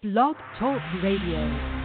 Blog Talk Radio.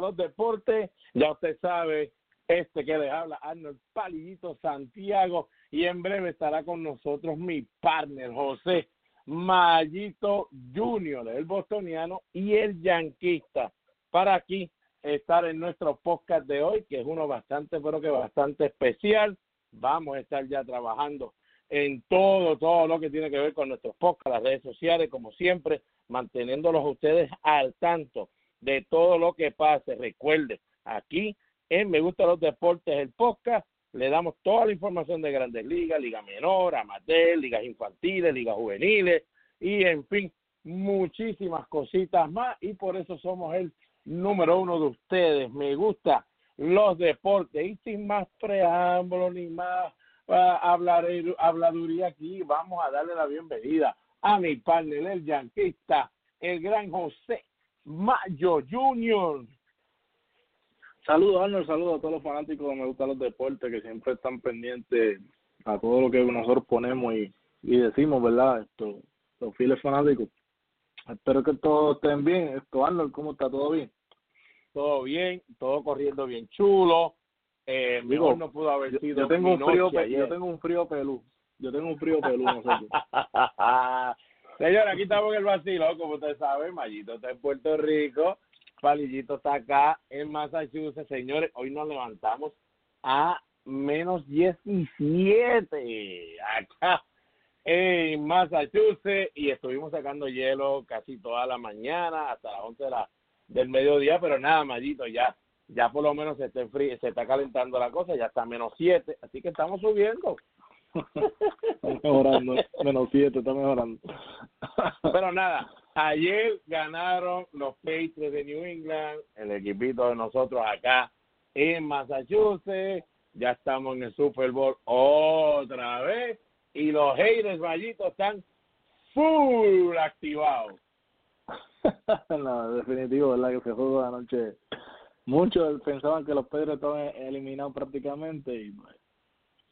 Los Deportes. Ya usted sabe, este que le habla Arnold Palillito Santiago y en breve estará con nosotros mi partner José Mayito Junior, el bostoniano y el yanquista, para aquí estar en nuestro podcast de hoy, que es uno bastante, pero que bastante especial. Vamos a estar ya trabajando en todo, todo lo que tiene que ver con nuestros podcasts, las redes sociales, como siempre, manteniéndolos ustedes al tanto de todo lo que pase. Recuerde, aquí en Me Gusta los Deportes, el podcast, le damos toda la información de grandes ligas, liga menor, amateur, ligas infantiles, ligas juveniles y en fin, muchísimas cositas más y por eso somos el número uno de ustedes. Me gusta los deportes y sin más preámbulos ni más hablar, habladuría aquí, vamos a darle la bienvenida a mi partner, el yanquista, el gran José Mayo Junior. Saludos, Arnold, saludos a todos los fanáticos de Me Gustan los Deportes que siempre están pendientes a todo lo que nosotros ponemos y, y decimos, ¿verdad? Esto, los fieles fanáticos. Espero que todos estén bien. Esto, Arnold, ¿cómo está? ¿Todo bien? Todo bien, todo corriendo bien chulo. Eh, Digo, no pudo haber Yo, sido yo tengo un frío, yo tengo un frío pelú. Yo tengo un frío pelú, no sé qué. Señora, aquí estamos en el vacilo, como usted sabe, Mayito está en Puerto Rico, Palillito está acá en Massachusetts. Señores, hoy nos levantamos a menos 17 acá en Massachusetts y estuvimos sacando hielo casi toda la mañana hasta las 11 de la, del mediodía, pero nada, Mayito, ya ya por lo menos se está, se está calentando la cosa, ya está a menos 7, así que estamos subiendo. Está mejorando, menos siete, está mejorando. Pero nada, ayer ganaron los Patriots de New England, el equipito de nosotros acá en Massachusetts. Ya estamos en el Super Bowl otra vez. Y los haters mallitos están full activados. no, definitivo, ¿verdad? Que se jugó anoche. Muchos pensaban que los Pedros estaban eliminados prácticamente y pues,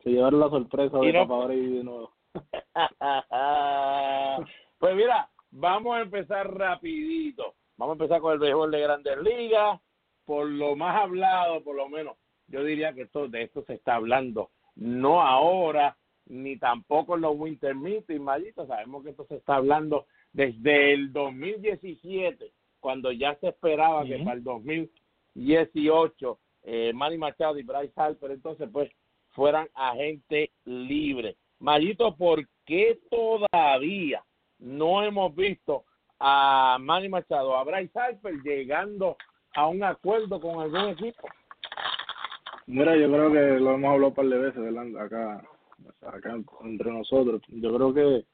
se llevaron la sorpresa de no- Papá Brady de nuevo. pues mira, vamos a empezar rapidito. Vamos a empezar con el béisbol de Grandes Ligas. Por lo más hablado, por lo menos, yo diría que esto, de esto se está hablando. No ahora, ni tampoco en los Winter Meetings, maldito. Sabemos que esto se está hablando desde el 2017, cuando ya se esperaba que para el 2018 eh, Manny Machado y Bryce Harper entonces pues fueran agentes libres. Mayito, ¿por qué todavía no hemos visto a Manny Machado, a Bryce Harper llegando a un acuerdo con algún equipo? Mira, yo creo que lo hemos hablado un par de veces. Acá, acá entre nosotros. Yo creo que,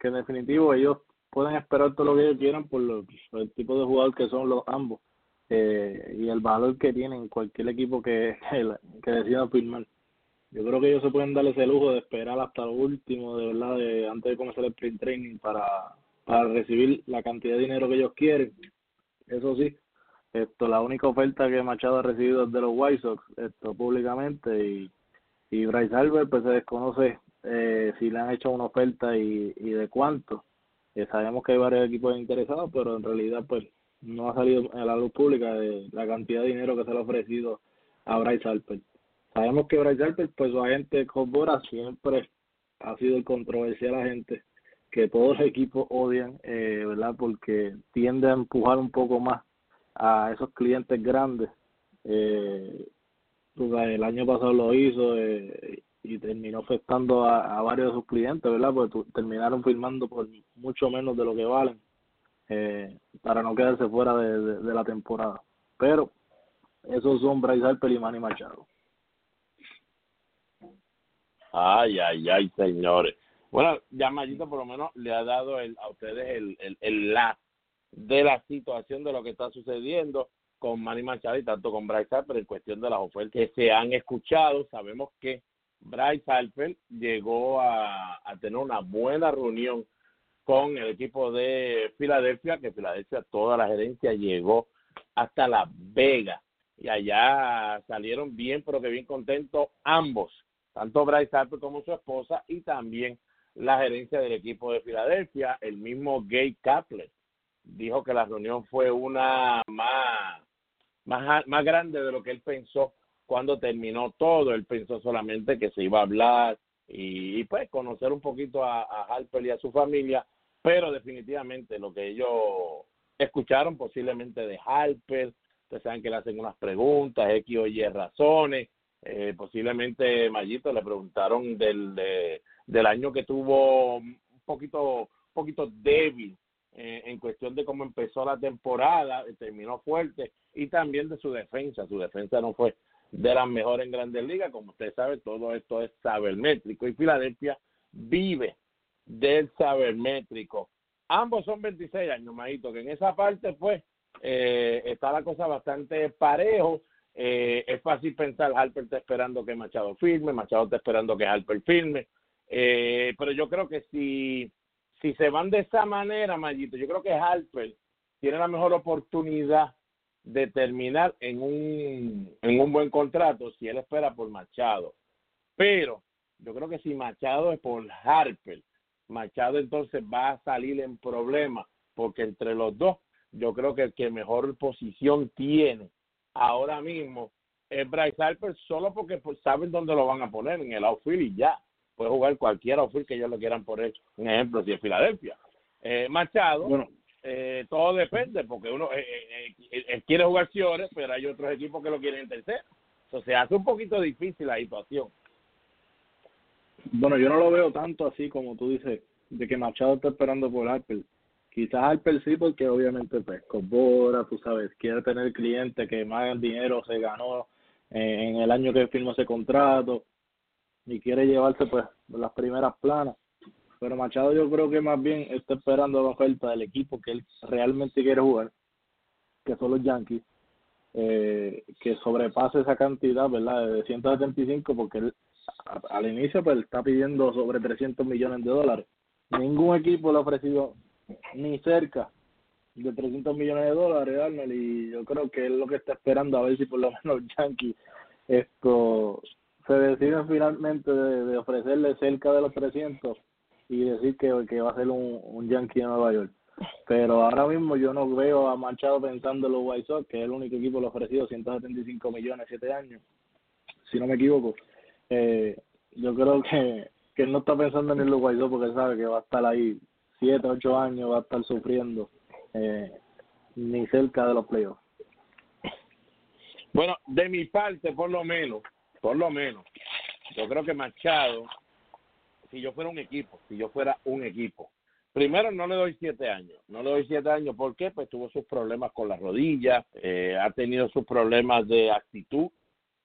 que en definitivo ellos pueden esperar todo lo que ellos quieran por, lo- por el tipo de jugador que son los ambos eh, y el valor que tienen cualquier equipo que, que decida firmar. Yo creo que ellos se pueden dar ese lujo de esperar hasta lo último, de verdad, de, antes de comenzar el sprint training para, para recibir la cantidad de dinero que ellos quieren. Eso sí, esto la única oferta que Machado ha recibido es de los White Sox esto públicamente y y Bryce Harper pues se desconoce eh, si le han hecho una oferta y, y de cuánto Eh, sabemos que hay varios equipos interesados pero en realidad pues no ha salido a la luz pública de la cantidad de dinero que se le ha ofrecido a Bryce Harper sabemos que Bryce Harper pues su agente Cobora siempre ha sido el controversial agente que todos los equipos odian eh, verdad porque tiende a empujar un poco más a esos clientes grandes. Eh, el año pasado lo hizo eh, y terminó afectando a, varios de sus clientes, ¿verdad? Porque terminaron firmando por mucho menos de lo que valen eh, para no quedarse fuera de, de, de la temporada. Pero esos son Bryce Harper y Manny Machado. Ay, ay, ay, señores. Bueno, ya Mayito por lo menos le ha dado el, a ustedes el, el, el la de la situación de lo que está sucediendo con Manny Machado y tanto con Bryce Harper en cuestión de las ofertas que se han escuchado. Sabemos que Bryce Harper llegó a, a tener una buena reunión con el equipo de Filadelfia, que Filadelfia toda la gerencia llegó hasta Las Vegas y allá salieron bien, pero que bien contentos ambos, tanto Bryce Harper como su esposa y también la gerencia del equipo de Filadelfia, el mismo Gay Kapler dijo que la reunión fue una más, más, más grande de lo que él pensó cuando terminó todo. Él pensó solamente que se iba a hablar y, pues conocer un poquito a, Harper y a su familia, pero definitivamente lo que ellos escucharon posiblemente de Harper, ustedes saben que le hacen unas preguntas, X o razones, eh, posiblemente Mayito le preguntaron del, de, del año que tuvo un poquito, un poquito débil eh, en cuestión de cómo empezó la temporada, terminó fuerte, y también de su defensa. Su defensa no fue de las mejores en Grandes Ligas, como usted sabe, todo esto es sabermétrico, y Filadelfia vive del sabermétrico. Ambos son 26 años, Majito, que en esa parte, pues, eh, está la cosa bastante parejo. Eh, es fácil pensar, Harper está esperando que Machado firme, Machado está esperando que Harper firme, eh, pero yo creo que si si se van de esa manera, Mayito, yo creo que Harper tiene la mejor oportunidad de terminar en un, en un buen contrato si él espera por Machado. Pero yo creo que si Machado es por Harper, Machado entonces va a salir en problemas, porque entre los dos, yo creo que el que mejor posición tiene ahora mismo es Bryce Harper, solo porque pues, saben dónde lo van a poner, en el outfield y ya puede jugar cualquier outfield que ellos lo quieran poner. Un ejemplo, si es Filadelfia. Eh, Machado, Bueno. eh, todo depende, porque uno eh, eh, eh, él quiere jugar Ciores, pero hay otros equipos que lo quieren en tercero. Entonces hace un poquito difícil la situación. Bueno, yo no lo veo tanto así como tú dices, de que Machado está esperando por Harper. Quizás Harper sí, porque obviamente pues Bora, tú sabes, quiere tener cliente que más dinero se ganó eh, en el año que firmó ese contrato y quiere llevarse pues las primeras planas. Pero Machado yo creo que más bien está esperando la oferta del equipo que él realmente quiere jugar, que son los Yankees, eh, que sobrepase esa cantidad, ¿verdad? De 175, porque él al inicio pues está pidiendo sobre 300 millones de dólares. Ningún equipo le ha ofrecido ni cerca de 300 millones de dólares, Arnold, y yo creo que es lo que está esperando a ver si por lo menos los Yankees esto se deciden finalmente de, ofrecerle cerca de los 300 y decir que, que va a ser un, un Yankee de Nueva York. Pero ahora mismo yo no veo a Machado pensando en los White Sox, que es el único equipo que le ha ofrecido 175 millones, siete años, si no me equivoco. Eh, yo creo que, que él no está pensando en los White Sox porque sabe que va a estar ahí siete, ocho años, va a estar sufriendo eh, ni cerca de los playoffs. Bueno, de mi parte, por lo menos, por lo menos, yo creo que Machado, si yo fuera un equipo, si yo fuera un equipo, primero no le doy siete años, no le doy siete años, ¿por qué? Pues tuvo sus problemas con las rodillas, eh, ha tenido sus problemas de actitud,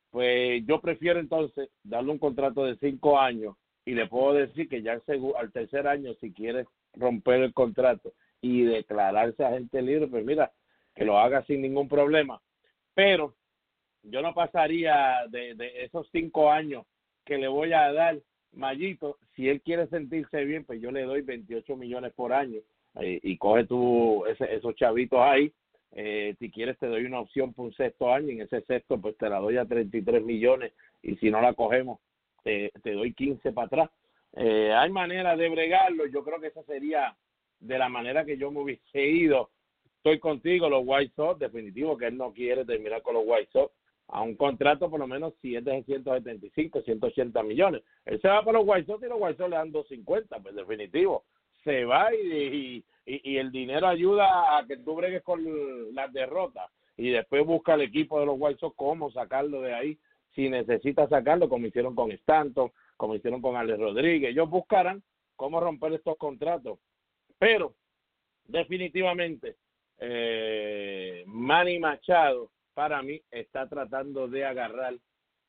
pues yo prefiero entonces darle un contrato de cinco años y le puedo decir que ya al, tercer año, si quiere romper el contrato y declararse agente libre, pues mira, que lo haga sin ningún problema. Pero yo no pasaría de, de esos cinco años que le voy a dar, Mayito, si él quiere sentirse bien, pues yo le doy 28 millones por año eh, y coge tú ese, esos chavitos ahí. Eh, si quieres te doy una opción por un sexto año en ese sexto pues te la doy a 33 millones y si no la cogemos te, te doy 15 para atrás. Eh, hay manera de bregarlo, yo creo que esa sería de la manera que yo me hubiese ido. Estoy contigo, los White Sox, definitivo que él no quiere terminar con los White Sox a un contrato por lo menos si es de 175, 180 millones. Él se va por los White Sox y los White Sox le dan 250, pues definitivo. Se va y, y, y el dinero ayuda a que tú bregues con las derrotas y después busca el equipo de los White Sox cómo sacarlo de ahí si necesita sacarlo, como hicieron con Stanton, como hicieron con Alex Rodríguez. Ellos buscarán cómo romper estos contratos. Pero, definitivamente, eh, Manny Machado, para mí, está tratando de agarrar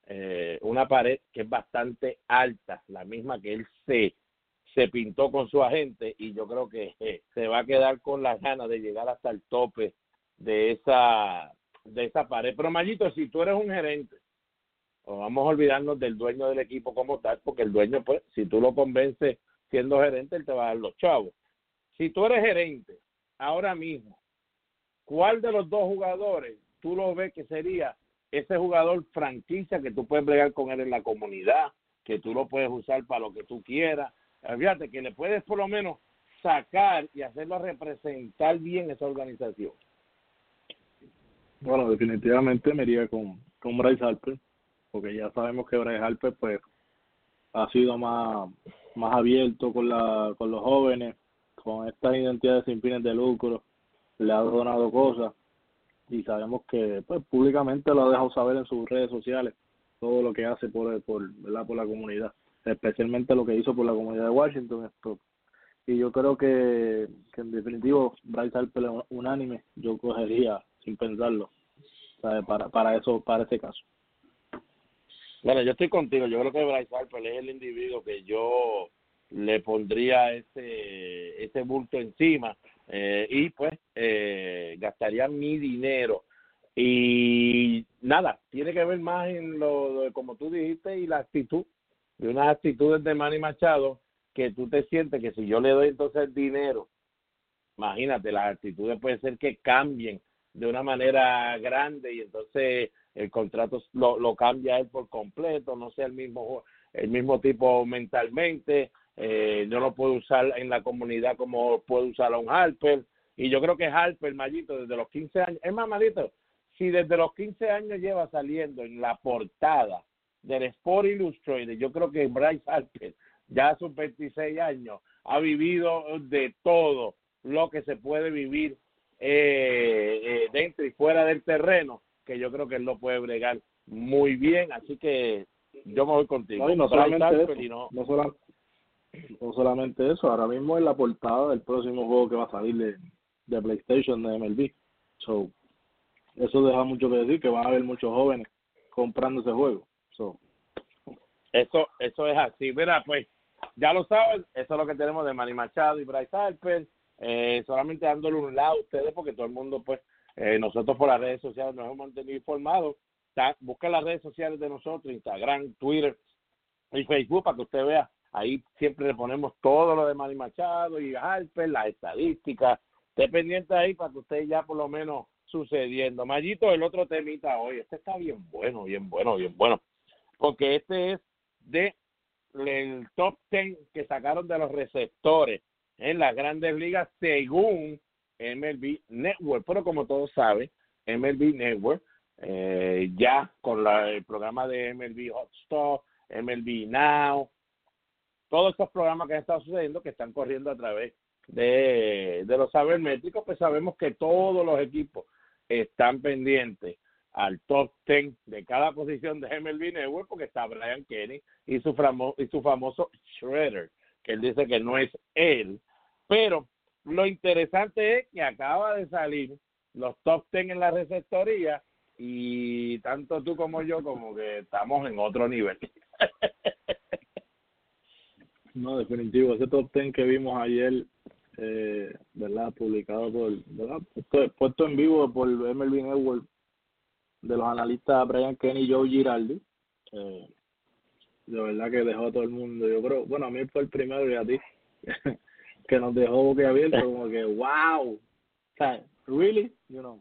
eh, una pared que es bastante alta, la misma que él se, se pintó con su agente y yo creo que eh, se va a quedar con las ganas de llegar hasta el tope de esa de esa pared. Pero Mayito, si tú eres un gerente, o vamos a olvidarnos del dueño del equipo como tal, porque el dueño, pues, si tú lo convences siendo gerente, él te va a dar los chavos. Si tú eres gerente, ahora mismo, ¿cuál de los dos jugadores tú lo ves que sería ese jugador franquicia que tú puedes bregar con él en la comunidad, que tú lo puedes usar para lo que tú quieras? Eh, Fíjate que le puedes por lo menos sacar y hacerlo representar bien esa organización. Bueno, definitivamente me iría con, con Bryce Harper, porque ya sabemos que Bryce Harper pues ha sido más, más abierto con, la, con los jóvenes, con estas identidades sin fines de lucro, le ha donado cosas y sabemos que pues públicamente lo ha dejado saber en sus redes sociales todo lo que hace por por ¿verdad? por la comunidad especialmente lo que hizo por la comunidad de Washington y yo creo que, que en definitivo Bryce Harper unánime yo cogería sin pensarlo ¿sabe? para para eso para ese caso Bueno, yo estoy contigo. Yo creo que Bryce Harper es el individuo que yo le pondría ese ese bulto encima eh, y pues eh, gastaría mi dinero y nada tiene que ver más en lo, lo- como tú dijiste y la actitud de unas actitudes de Manny Machado que tú te sientes que si yo le doy entonces dinero imagínate las actitudes pueden ser que cambien de una manera grande y entonces el contrato lo, lo cambia él por completo no sea el mismo el mismo tipo mentalmente eh, no lo puedo usar en la comunidad como puedo usar a un Harper y yo creo que Harper Mayito desde los 15 años es más Marito si desde los 15 años lleva saliendo en la portada del Sport Illustrated yo creo que Bryce Harper ya a sus 26 años ha vivido de todo lo que se puede vivir eh, eh, dentro y fuera del terreno que yo creo que él lo puede bregar muy bien así que yo me voy contigo No, y no Bryce solamente eso, y no- no, sola- no solamente eso, ahora mismo es la portada del próximo juego que va a salir de, de PlayStation de MLB. So, eso deja mucho que decir, que van a haber muchos jóvenes comprando ese juego. So, Eso, eso es así. Mira, pues, ya lo saben, eso es lo que tenemos de Manny Machado y Bryce Harper. Eh, solamente dándole un lado a ustedes, porque todo el mundo, pues, eh, nosotros por las redes sociales nos hemos mantenido informados. Busca las redes sociales de nosotros, Instagram, Twitter y Facebook, para que usted vea. Ahí siempre le ponemos todo lo de Manny Machado y Harper, las estadísticas. Esté pendiente ahí para que usted ya por lo menos sucediendo. Mayito, el otro temita hoy. Este está bien bueno, bien bueno, bien bueno. Porque este es de el top 10 que sacaron de los receptores en las grandes ligas según MLB Network. Pero como todos saben, MLB Network eh, ya con la- el programa de MLB Hotstop, MLB Now, todos estos programas que han estado sucediendo, que están corriendo a través de, de los sabermétricos, pues sabemos que todos los equipos están pendientes al top 10 de cada posición de MLB Network porque está Brian Kenny y su, y su famoso Shredder, que él dice que no es él. Pero lo interesante es que acaba de salir los top 10 en la receptoría y tanto tú como yo como que estamos en otro nivel. no, definitivo, ese top 10 que vimos ayer, eh, ¿verdad? Publicado por, ¿verdad? Puesto, en vivo por MLB Network de los analistas Brian Kenny y Joe Giraldi. Eh, de verdad que dejó a todo el mundo. Yo creo, bueno, a mí fue el primero y a ti, que nos dejó boquiabierto, como que, wow. O sea, really, you know.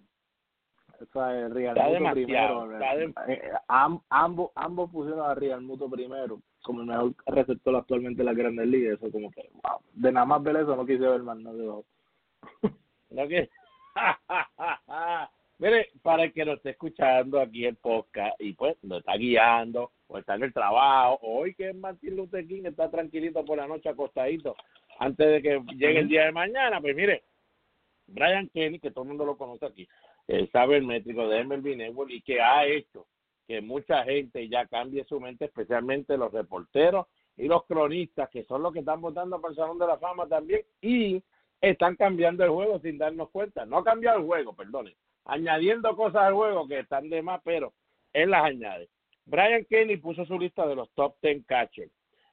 O sea, el Real Está Muto primero. dem- eh, am- ambos, ambos pusieron a Real Muto primero como el mejor receptor actualmente en la Grandes Ligas. Eso como que, wow. De nada más ver eso no quise ver más nada de eso. ¿No que? Mire, para el que nos esté escuchando aquí el podcast y pues nos está guiando o está en el trabajo, hoy que Martín Luther King está tranquilito por la noche acostadito antes de que llegue el día de mañana, pues mire, Brian Kenny, que todo el mundo lo conoce aquí, el sabermétrico de MLB Network y que ha hecho que mucha gente ya cambie su mente, especialmente los reporteros y los cronistas, que son los que están votando para el Salón de la Fama también, y están cambiando el juego sin darnos cuenta. No ha cambiado el juego, perdone, añadiendo cosas al juego que están de más, pero él las añade. Brian Kenny puso su lista de los top 10 catchers.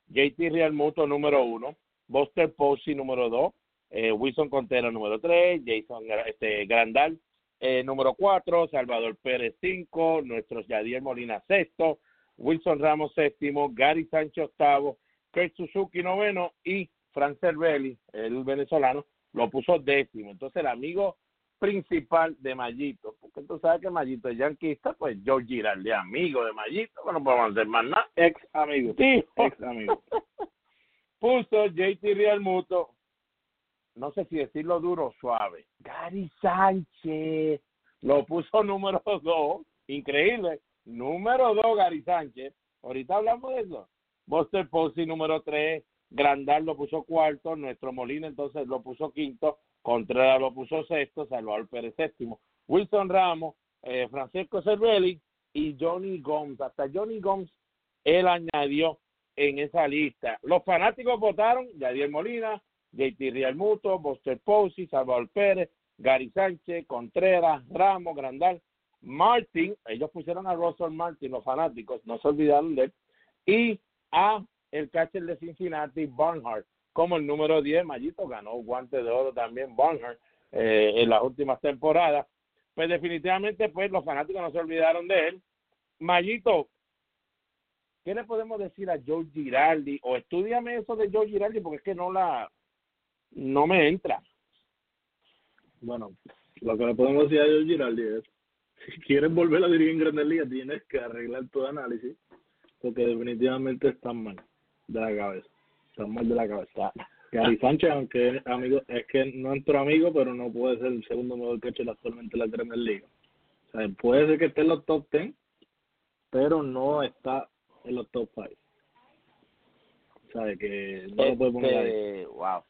JT Realmuto número uno, Buster Posey número dos, eh, Wilson Contreras número tres, Jason este, Grandal eh, número cuatro, Salvador Pérez cinco, nuestro Yadier Molina sexto, Wilson Ramos séptimo, Gary Sánchez octavo, Kurt Suzuki noveno y Frank Cervelli, el venezolano, lo puso décimo. Entonces el amigo principal de Mayito, porque tú sabes que Mayito es yanquista, pues George Giraldi, amigo de Mayito, que no podemos hacer más nada. Ex amigo. Sí. Ex amigo. Puso JT Real Muto, no sé si decirlo duro o suave. Gary Sánchez lo puso número dos, increíble. Número dos, Gary Sánchez. Ahorita hablamos de eso. Buster Posey número tres, Grandal lo puso cuarto, nuestro Molina entonces lo puso quinto, Contreras lo puso sexto, Salvador Pérez séptimo, Wilson Ramos, eh, Francisco Cervelli y Johnny Gomes. Hasta Johnny Gomes él añadió en esa lista. Los fanáticos votaron Yadier Molina, JT Real Muto, Buster Posey, Salvador Pérez, Gary Sánchez, Contreras, Ramos, Grandal, Martin, ellos pusieron a Russell Martin, los fanáticos, no se olvidaron de él, y a el catcher de Cincinnati, Barnhart, como el número 10, Mayito ganó guante de oro también Barnhart eh, en las últimas temporadas. Pues definitivamente, pues los fanáticos no se olvidaron de él. Mayito, ¿qué le podemos decir a Joe Giraldi? O estudiame eso de Joe Giraldi porque es que no la, no me entra. Bueno, lo que le podemos decir a George Giraldi es, si quieres volver a dirigir en Grandes Ligas, tienes que arreglar tu análisis, porque definitivamente están mal de la cabeza. Están mal de la cabeza. Gary Sánchez, aunque es amigo, es que no entró amigo, pero no puede ser el segundo mejor catcher actualmente en la Grandes Ligas. O sea, puede ser que esté en los top 10, pero no está en los top 5. O sea, que no lo puede poner ahí. Este, wow.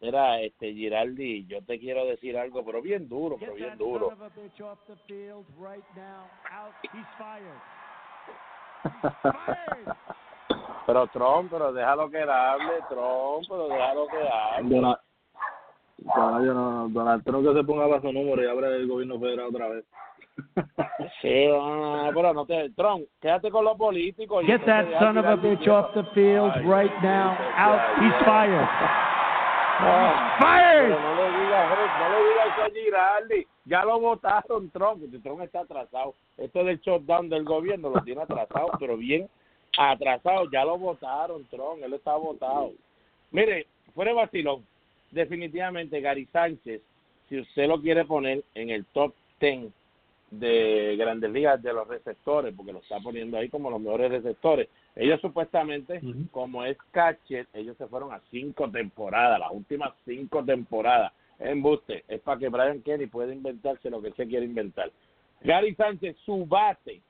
Era este Giraldi, yo te quiero decir algo, pero bien duro, pero bien duro. Pero Trump, pero déjalo que hable, Trump, pero déjalo que hable. Donald, Donald, yo no, Donald Trump que se ponga para su número y abre el gobierno federal otra vez. Sí, no, no, pero no te, Trump, quédate con los políticos. Get that son of a bitch off the field Ay, right now. Out. He's fired. No, Fired. No le digas, no le digas eso a Giraldi. Ya lo votaron Trump, porque Trump está atrasado. Esto del shutdown del gobierno lo tiene atrasado, pero bien atrasado. Ya lo votaron Trump, él está votado. Mire, fuera de vacilón, definitivamente Gary Sánchez, si usted lo quiere poner en el top 10 de Grandes Ligas de los receptores, porque lo está poniendo ahí como los mejores receptores. Ellos supuestamente, como es catcher, ellos se fueron a cinco temporadas, las últimas cinco temporadas. En buste, es para que Brian Kenny pueda inventarse lo que se quiere inventar. Gary Sánchez, su bate,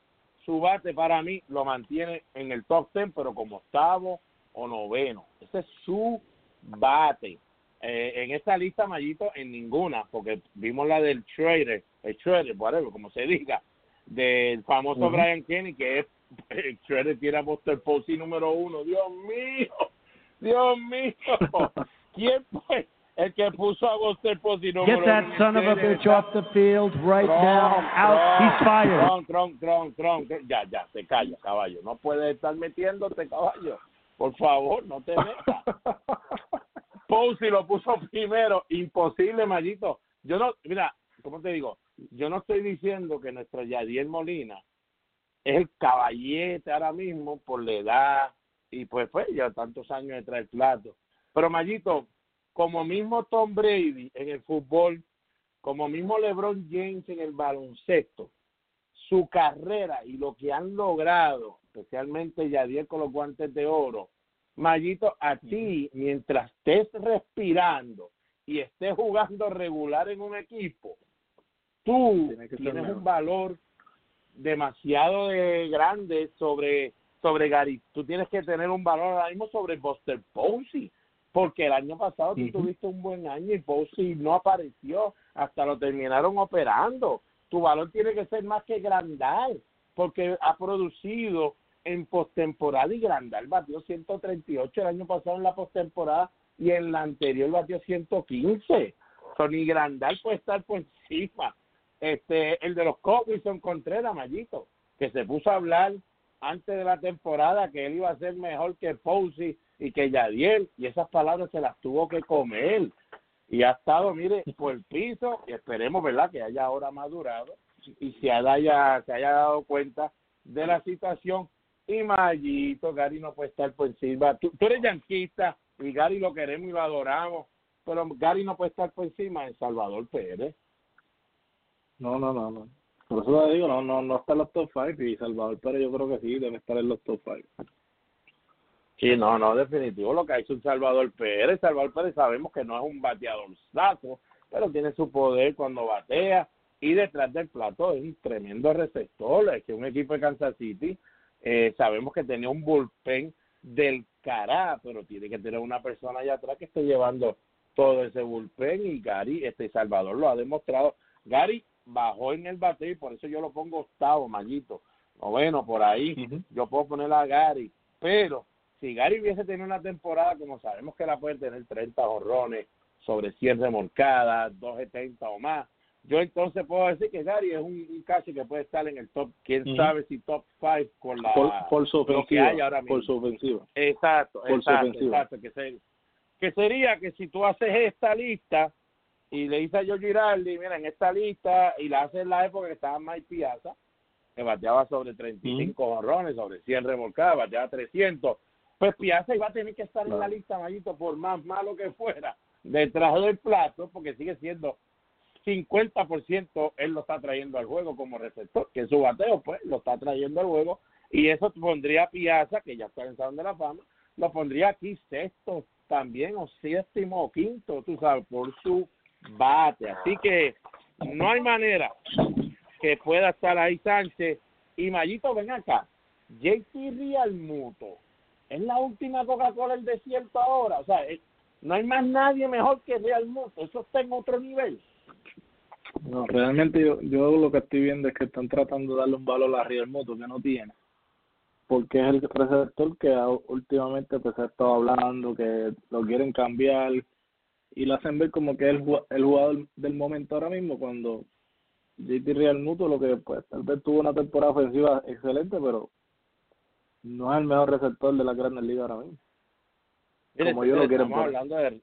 su bate para mí lo mantiene en el top 10, pero como octavo o noveno. Ese es su bate. Eh, en esta lista, Mayito, en ninguna, porque vimos la del Schroeder, el Schroeder, whatever, como se diga, del famoso. Brian Kenny, que es el Schroeder tiene a Buster Posey número uno. Dios mío, Dios mío. ¿Quién fue el que puso a Buster Posey número Get that uno? son of a bitch off the field right now. Out. He's fired. Tron, Tron, Tron, Tron. Ya, ya, te calla, caballo. No puedes estar metiéndote, caballo. Por favor, no te metas. Posey lo puso primero. Imposible, Mayito. Yo no, mira, ¿cómo te digo? Yo no estoy diciendo que nuestro Yadier Molina es el caballete ahora mismo por la edad y pues pues ya tantos años detrás del plato. Pero Mayito, como mismo Tom Brady en el fútbol, como mismo LeBron James en el baloncesto, su carrera y lo que han logrado, especialmente Yadier con los guantes de oro, Mayito, a ti, mientras estés respirando y estés jugando regular en un equipo, tú Tiene tienes mejor. un valor demasiado de grande sobre sobre Gary. Tú tienes que tener un valor ahora mismo sobre Buster Posey, porque el año pasado tú tuviste un buen año y Posey no apareció, hasta lo terminaron operando. Tu valor tiene que ser más que Grandal, porque ha producido en postemporada y Grandal batió 138 el año pasado en la postemporada y en la anterior batió 115. Tony Grandal puede estar por encima. Este, el de los Cubs, Contreras, Mallito, que se puso a hablar antes de la temporada que él iba a ser mejor que Posey y que Yadiel, y esas palabras se las tuvo que comer. Y ha estado, mire, por el piso, y esperemos, ¿verdad?, que haya ahora madurado y se haya, se haya dado cuenta de la situación. Y Mayito, Gary no puede estar por encima. Tú, tú eres yanquista y Gary lo queremos y lo adoramos, pero Gary no puede estar por encima de Salvador Pérez. No, no, no, no. Por eso te digo, no, no, no está en los top 5 y Salvador Pérez yo creo que sí, debe estar en los top 5. Sí, no, no, definitivo. Lo que ha hecho Salvador Pérez. Salvador Pérez sabemos que no es un bateador saco, pero tiene su poder cuando batea. Y detrás del plato es un tremendo receptor. Es que un equipo de Kansas City, eh, sabemos que tenía un bullpen del cará, pero tiene que tener una persona allá atrás que esté llevando todo ese bullpen. Y Gary, este Salvador lo ha demostrado. Gary bajó en el bateo y por eso yo lo pongo octavo, Mallito. Noveno, por ahí. Yo puedo poner a Gary, pero si Gary hubiese tenido una temporada como sabemos que la puede tener 30 horrones sobre 100 remolcadas, 270 o más, yo entonces puedo decir que Gary es un, un casi que puede estar en el top, quién sabe si top 5 con la Por, por su ofensiva. hay ahora mismo. Por su ofensiva. Exacto, por su exacto, ofensiva. exacto, que, se- que sería que si tú haces esta lista y le dices a Joe Girardi, mira, en esta lista, y la haces en la época que estaba Mike Piazza, que bateaba sobre 35 honrones, sobre 100 remolcadas, bateaba 300, pues Piazza iba a tener que estar en la lista, Mayito, por más malo que fuera, detrás del plato, porque sigue siendo 50% él lo está trayendo al juego como receptor, que su bateo, pues, lo está trayendo al juego, y eso pondría a Piazza, que ya está en Salón de la Fama, lo pondría aquí sexto también, o séptimo o quinto, tú sabes, por su bate. Así que no hay manera que pueda estar ahí Sánchez. Y Mayito, ven acá. JT Realmuto es la última Coca-Cola del desierto ahora. O sea, eh, no hay más nadie mejor que Realmuto. Eso está en otro nivel. No, realmente yo, yo lo que estoy viendo es que están tratando de darle un valor a Real Moto que no tiene. Porque es el receptor que últimamente pues se ha estado hablando, que lo quieren cambiar y lo hacen ver como que es el, ju- el jugador del momento ahora mismo cuando JT Real Muto lo que pues tal vez tuvo una temporada ofensiva excelente, pero no es el mejor receptor de la Grandes Ligas ahora mismo. Mire, Como yo lo señores, quiero estamos hablando de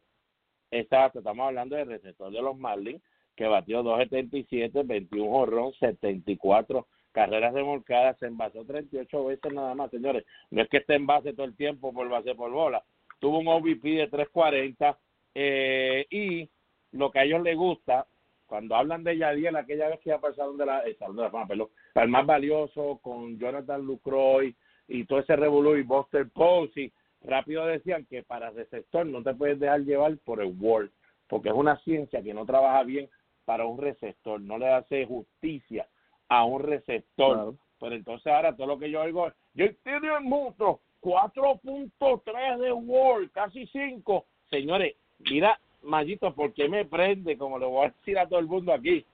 exacto, estamos hablando del receptor de los Marlins que batió 277, 21 jorrón, 74 carreras remolcadas, se envasó 38 veces nada más, señores. No es que esté en base todo el tiempo por base por bola. Tuvo un OVP de 340 eh, y lo que a ellos les gusta cuando hablan de Yadiel, aquella vez que el Salón de la, Salón de la Fama, perdón, el más valioso, con Jonathan Lucroy y todo ese revolú y Buster Posey, rápido decían que para receptor no te puedes dejar llevar por el Word, porque es una ciencia que no trabaja bien para un receptor, no le hace justicia a un receptor. Claro. Pero entonces ahora todo lo que yo oigo yo tengo el monstruo, 4.3 de Word, casi 5. Señores, mira, Mayito, ¿por qué me prende? Como le voy a decir a todo el mundo aquí.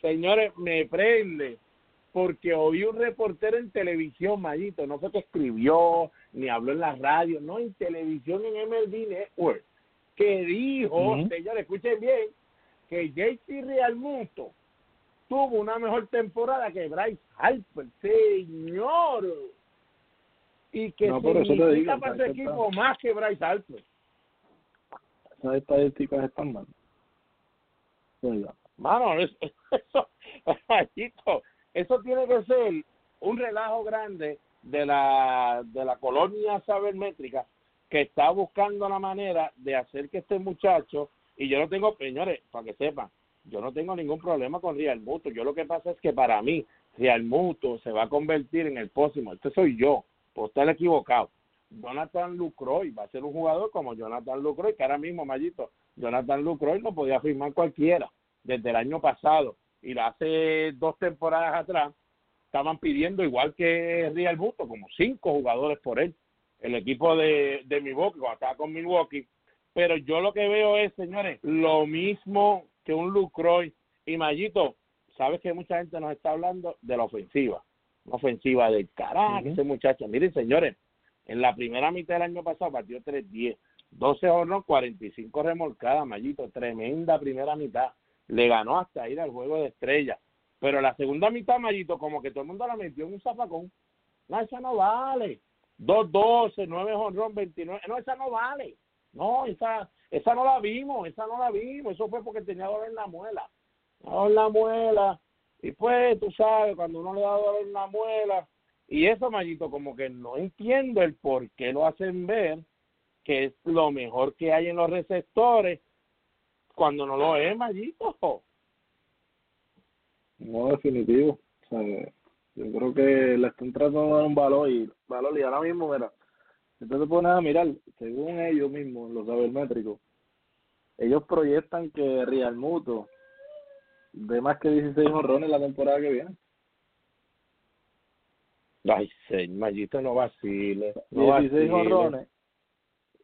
Señores, me prende porque oí un reportero en televisión, Mayito, no fue que escribió ni habló en la radio, no, en televisión en MLB Network, que dijo, señores, escuchen bien, que JT Realmuto tuvo una mejor temporada que Bryce Harper, señor. Y que No, significa para su Bryce equipo más que Bryce Harper. Esas estadísticas están mal. Oiga. Mano, eso, eso, eso tiene que ser un relajo grande de la de la colonia sabermétrica que está buscando la manera de hacer que este muchacho, y yo no tengo, señores, para que sepan, yo no tengo ningún problema con Real Muto. Yo lo que pasa es que para mí, Real Muto se va a convertir en el próximo. Este soy yo, por estar equivocado. Jonathan Lucroy va a ser un jugador como Jonathan Lucroy, que ahora mismo, Mayito, Jonathan Lucroy no podía firmar cualquiera desde el año pasado. Y hace dos temporadas atrás estaban pidiendo, igual que Real como cinco jugadores por él. El equipo de, de Milwaukee, cuando estaba con Milwaukee. Pero yo lo que veo es, señores, lo mismo que un Lucroy. Y Mayito, sabes que mucha gente nos está hablando de la ofensiva. Una ofensiva del carajo, ese muchacho. Miren, señores, en la primera mitad del año pasado batió 3-10, 12 hornos, 45 remolcadas, Mayito, tremenda primera mitad. Le ganó hasta ir al juego de estrella. Pero la segunda mitad, Mayito, como que todo el mundo la metió en un zafacón. No, esa no vale. 2-12, 9 honrón, 29. No, esa no vale. No, esa, esa no la vimos, esa no la vimos. Eso fue porque tenía dolor en la muela. Dolor en la muela. Y pues, tú sabes, cuando uno le da dolor en la muela. Y eso, Mayito, como que no entiendo el por qué lo hacen ver que es lo mejor que hay en los receptores cuando no lo es, Mayito. No, definitivo. O yo creo que le están tratando de dar un valor y, valor y ahora mismo, mira, tú te pones a mirar, según ellos mismos, los sabermétricos, ellos proyectan que Real Muto más que 16 honrones la temporada que viene. Ay, señor, Mayito no vacile. No 16 vacile. honrones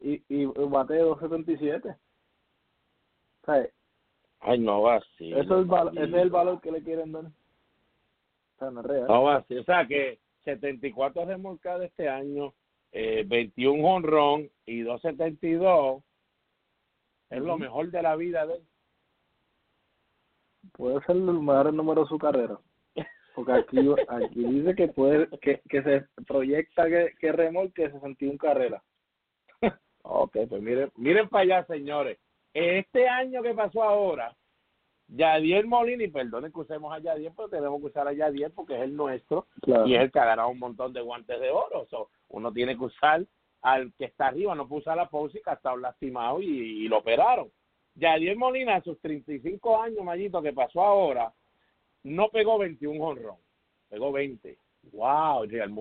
y, y bate 277. O sea, Ay, no vacile. eso es Mayito. ese es el valor que le quieren dar. O sea, no es real. No vacile. O sea que 74 remolcadas este año, eh, 21 honrón y 272 es lo mejor de la vida de él. Puede ser el mejor número de su carrera. Porque aquí, aquí dice que puede que, que se proyecta que, que remolque 61 carreras. Ok, pues miren, miren para allá, señores. Este año que pasó ahora, Yadier Molina, y perdonen que usemos a Yadier, pero tenemos que usar a Yadier porque es el nuestro Claro. y es el que ha ganado un montón de guantes de oro. So, uno tiene que usar al que está arriba, no puede usar a Pousi que ha estado lastimado y, y lo operaron. Yadier Molina, a sus 35 años, Mayito, que pasó ahora, no pegó 21 honrón, pegó 20. Wow, Real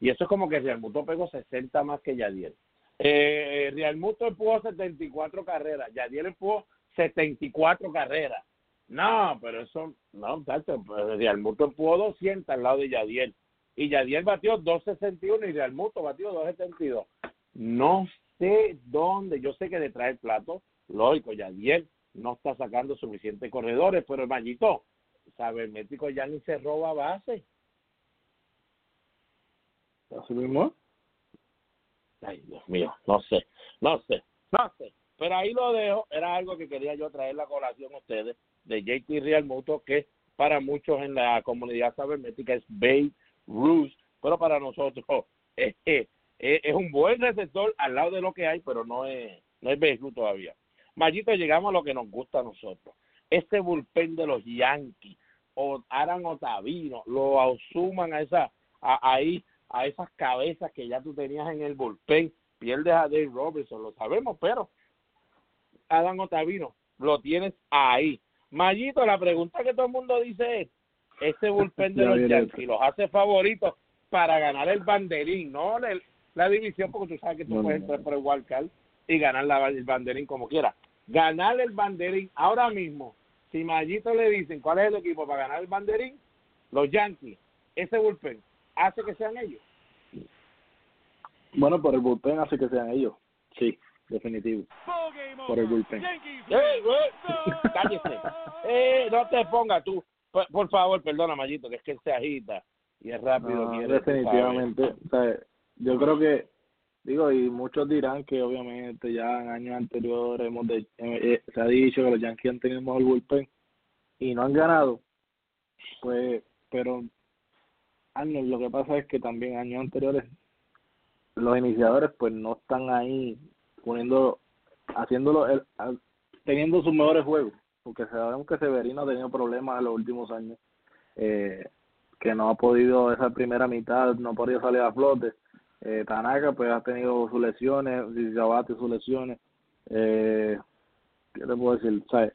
y eso es como que Real Muto pegó 60 más que Yadier. Eh, Real Muto empujó 74 carreras, Yadier empujó 74 carreras. No, pero eso, no, muchacho, pues Real Muto empujó 200 al lado de Yadier. Y Yadier batió 261 y Real Muto batió 272. No sé dónde, yo sé que detrás del plato, lógico, Yadier no está sacando suficientes corredores, pero el Mayito, Sabermétrico ya ni se roba base. Así mismo. Ay, Dios mío, no sé, no sé, no sé. Pero ahí lo dejo, era algo que quería yo traer la colación a ustedes de JT Real Muto, que para muchos en la comunidad sabermétrica es Babe Ruth, pero para nosotros es, es, es un buen receptor al lado de lo que hay, pero no es, no es Babe Ruth todavía. Mayito, llegamos a lo que nos gusta a nosotros. Este bullpen de los Yankees, o Aran Otavino, lo asuman a esa, a, ahí, a esas cabezas que ya tú tenías en el bullpen, pierdes a Dave Robertson, lo sabemos, pero Adam Otavino, lo tienes ahí. Mayito, la pregunta que todo el mundo dice es, ese bullpen de los Yankees los hace favoritos para ganar el banderín, no la, la división, porque tú sabes que tú No, puedes entrar por el wildcard y ganar la, el banderín como quieras. Ganar el banderín ahora mismo, si Mayito le dicen cuál es el equipo para ganar el banderín, los Yankees, ese bullpen, hace que sean ellos. Bueno, por el bullpen hace que sean ellos. Sí, definitivo. Por el bullpen. ¡Eh, güey! ¡Cállese! ¡Eh, no te pongas tú! Por, por favor, perdona, Mayito, que es que él se agita y es rápido. No, definitivamente. O sea, yo creo que, digo, y muchos dirán que obviamente ya en años anteriores hemos de- eh, eh, se ha dicho que los Yankees han tenido mejor bullpen y no han ganado. Pues, pero Arnold, lo que pasa es que también años anteriores los iniciadores pues no están ahí poniendo, haciéndolo, el- teniendo sus mejores juegos, porque sabemos que Severino ha tenido problemas en los últimos años, eh, que no ha podido, esa primera mitad, no ha podido salir a flote. Eh, Tanaka pues ha tenido sus lesiones, Zizabate sus lesiones. Eh, ¿Qué te puedo decir? Sea,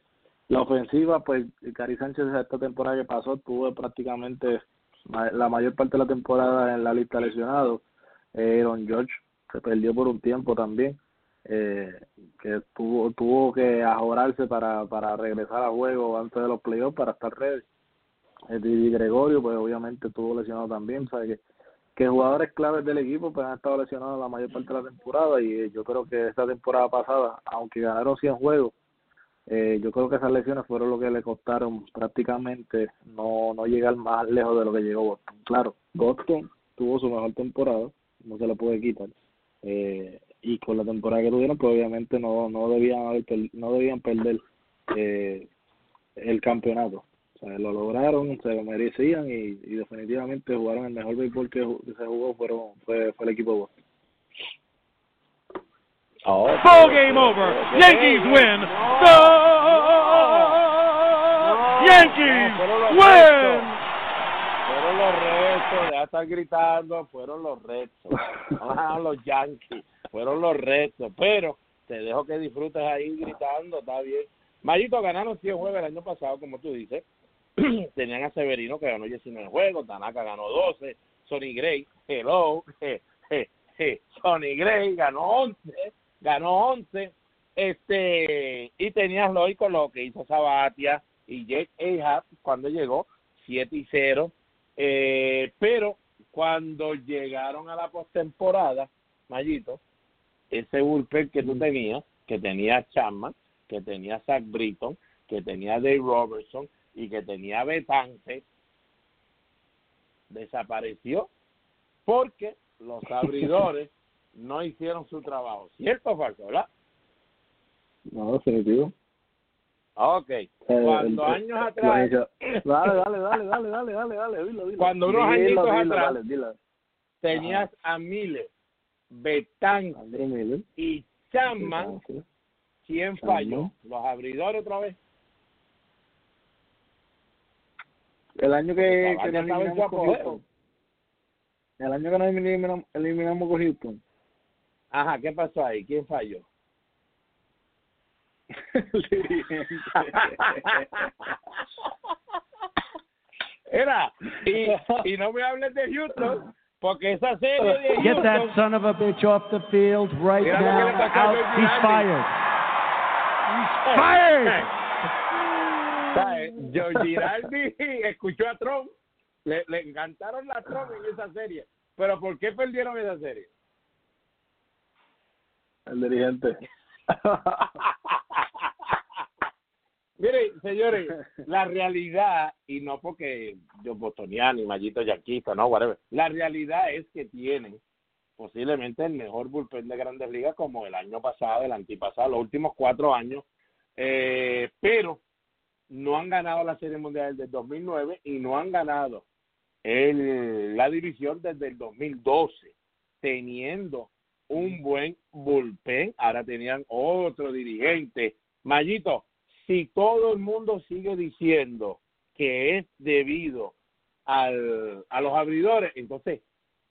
la ofensiva, pues Cari Sánchez esta temporada que pasó tuvo prácticamente la mayor parte de la temporada en la lista lesionado. Eh, Aaron George se perdió por un tiempo también, eh, que tuvo tuvo que ajorarse para, para regresar a juego antes de los playoffs para estar ready. Eh, Didi Gregorio, pues obviamente estuvo lesionado también, sabe que que jugadores claves del equipo pues han estado lesionados la mayor parte de la temporada y eh, yo creo que esta temporada pasada, aunque ganaron 100 juegos, eh, yo creo que esas lesiones fueron lo que le costaron prácticamente no, no llegar más lejos de lo que llegó Boston. Claro, Boston tuvo su mejor temporada, no se le puede quitar. Eh, y con la temporada que tuvieron, pues obviamente no no debían haber no debían perder eh, el campeonato. O sea, lo lograron, se lo merecían y, y definitivamente jugaron el mejor béisbol que, que se jugó fueron, fue, fue el equipo de Boston. Oh, Ball game over. Yankees win. The Yankees fueron los win. Fueron los restos, de estar gritando, fueron los restos. Ah, los Yankees, fueron los restos. Pero te dejo que disfrutes ahí gritando, está bien. Mayito ganaron 100 juegos el año pasado, como tú dices. Tenían a Severino que ganó 19 juegos, Tanaka ganó 12, Sonny Gray, hello, Sonny Gray ganó 11, ganó 11. Este, y tenías Lloyd con lo que hizo Sabatia y Jake Ahab cuando llegó 7 y 0. Eh, pero cuando llegaron a la postemporada, Mayito, ese bullpen que tú tenías, que tenía Chapman, que tenía Zach Britton, que tenía Dave Robertson y que tenía Betance, desapareció porque los abridores no hicieron su trabajo. ¿Cierto o falso, verdad? No, definitivo. Ok. Eh, Cuando años atrás, Dale, dale, dale, dale, dale, dale, dale, dilo, dilo. Cuando unos añitos atrás- tenías a Miller, Miller. y Chapman. ¿quién falló? ¿Los abridores otra vez? El año que, que nos eliminamos con. Houston. El año que nos eliminamos, eliminamos con Houston. Ajá, ¿qué pasó ahí? ¿Quién falló? El dirigente. Era, y, y no me hables de Houston, porque esa serie de Get that son of a bitch off the field right now. Out. He's fired. He's fired. ¿Sabes? George Girardi escuchó a Trump, le, le encantaron las Trump en esa serie, pero ¿por qué perdieron esa serie? El dirigente. Mire, señores, la realidad, y no porque yo bostoniano y mallito yaquista, no, whatever, la realidad es que tienen posiblemente el mejor bullpen de grandes ligas como el año pasado, el antipasado, los últimos cuatro años, eh, pero no han ganado la Serie Mundial desde el 2009 y no han ganado el, la división desde el 2012, teniendo un buen bullpen. Ahora tenían otro dirigente. Mayito, si todo el mundo sigue diciendo que es debido al, a los abridores, entonces,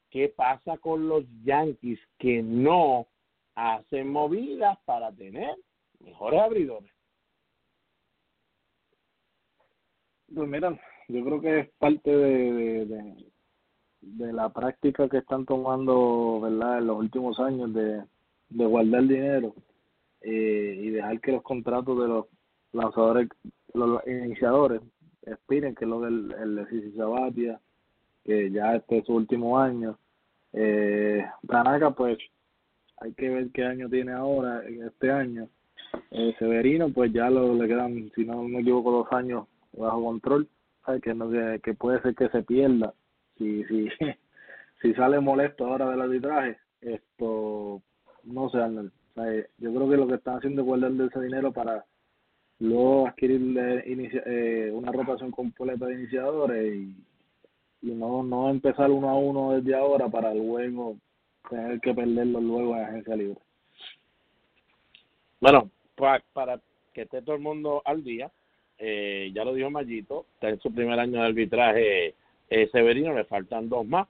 ¿qué pasa con los Yankees que no hacen movidas para tener mejores abridores? Pues mira, yo creo que es parte de, de, de, la práctica que están tomando, ¿verdad?, en los últimos años de, de guardar dinero eh, y dejar que los contratos de los lanzadores, los iniciadores, expiren, que es lo del el Sisi Sabatia, que ya este es su último año. Eh, Tanaka, pues, hay que ver qué año tiene ahora, este año. Eh, Severino, pues ya lo, le quedan, si no me equivoco, dos años bajo control, ¿sabes? Que, no, que, que puede ser que se pierda si, si, si sale molesto ahora del arbitraje. Esto, no sé. ¿sabes? Yo creo que lo que están haciendo es guardar ese dinero para luego adquirir eh, eh, una rotación completa de iniciadores y, y no, no empezar uno a uno desde ahora para luego tener que perderlo luego en agencia libre. Bueno, pa- para que esté todo el mundo al día, eh, ya lo dijo Mayito, está en su primer año de arbitraje eh, Severino, le faltan dos más.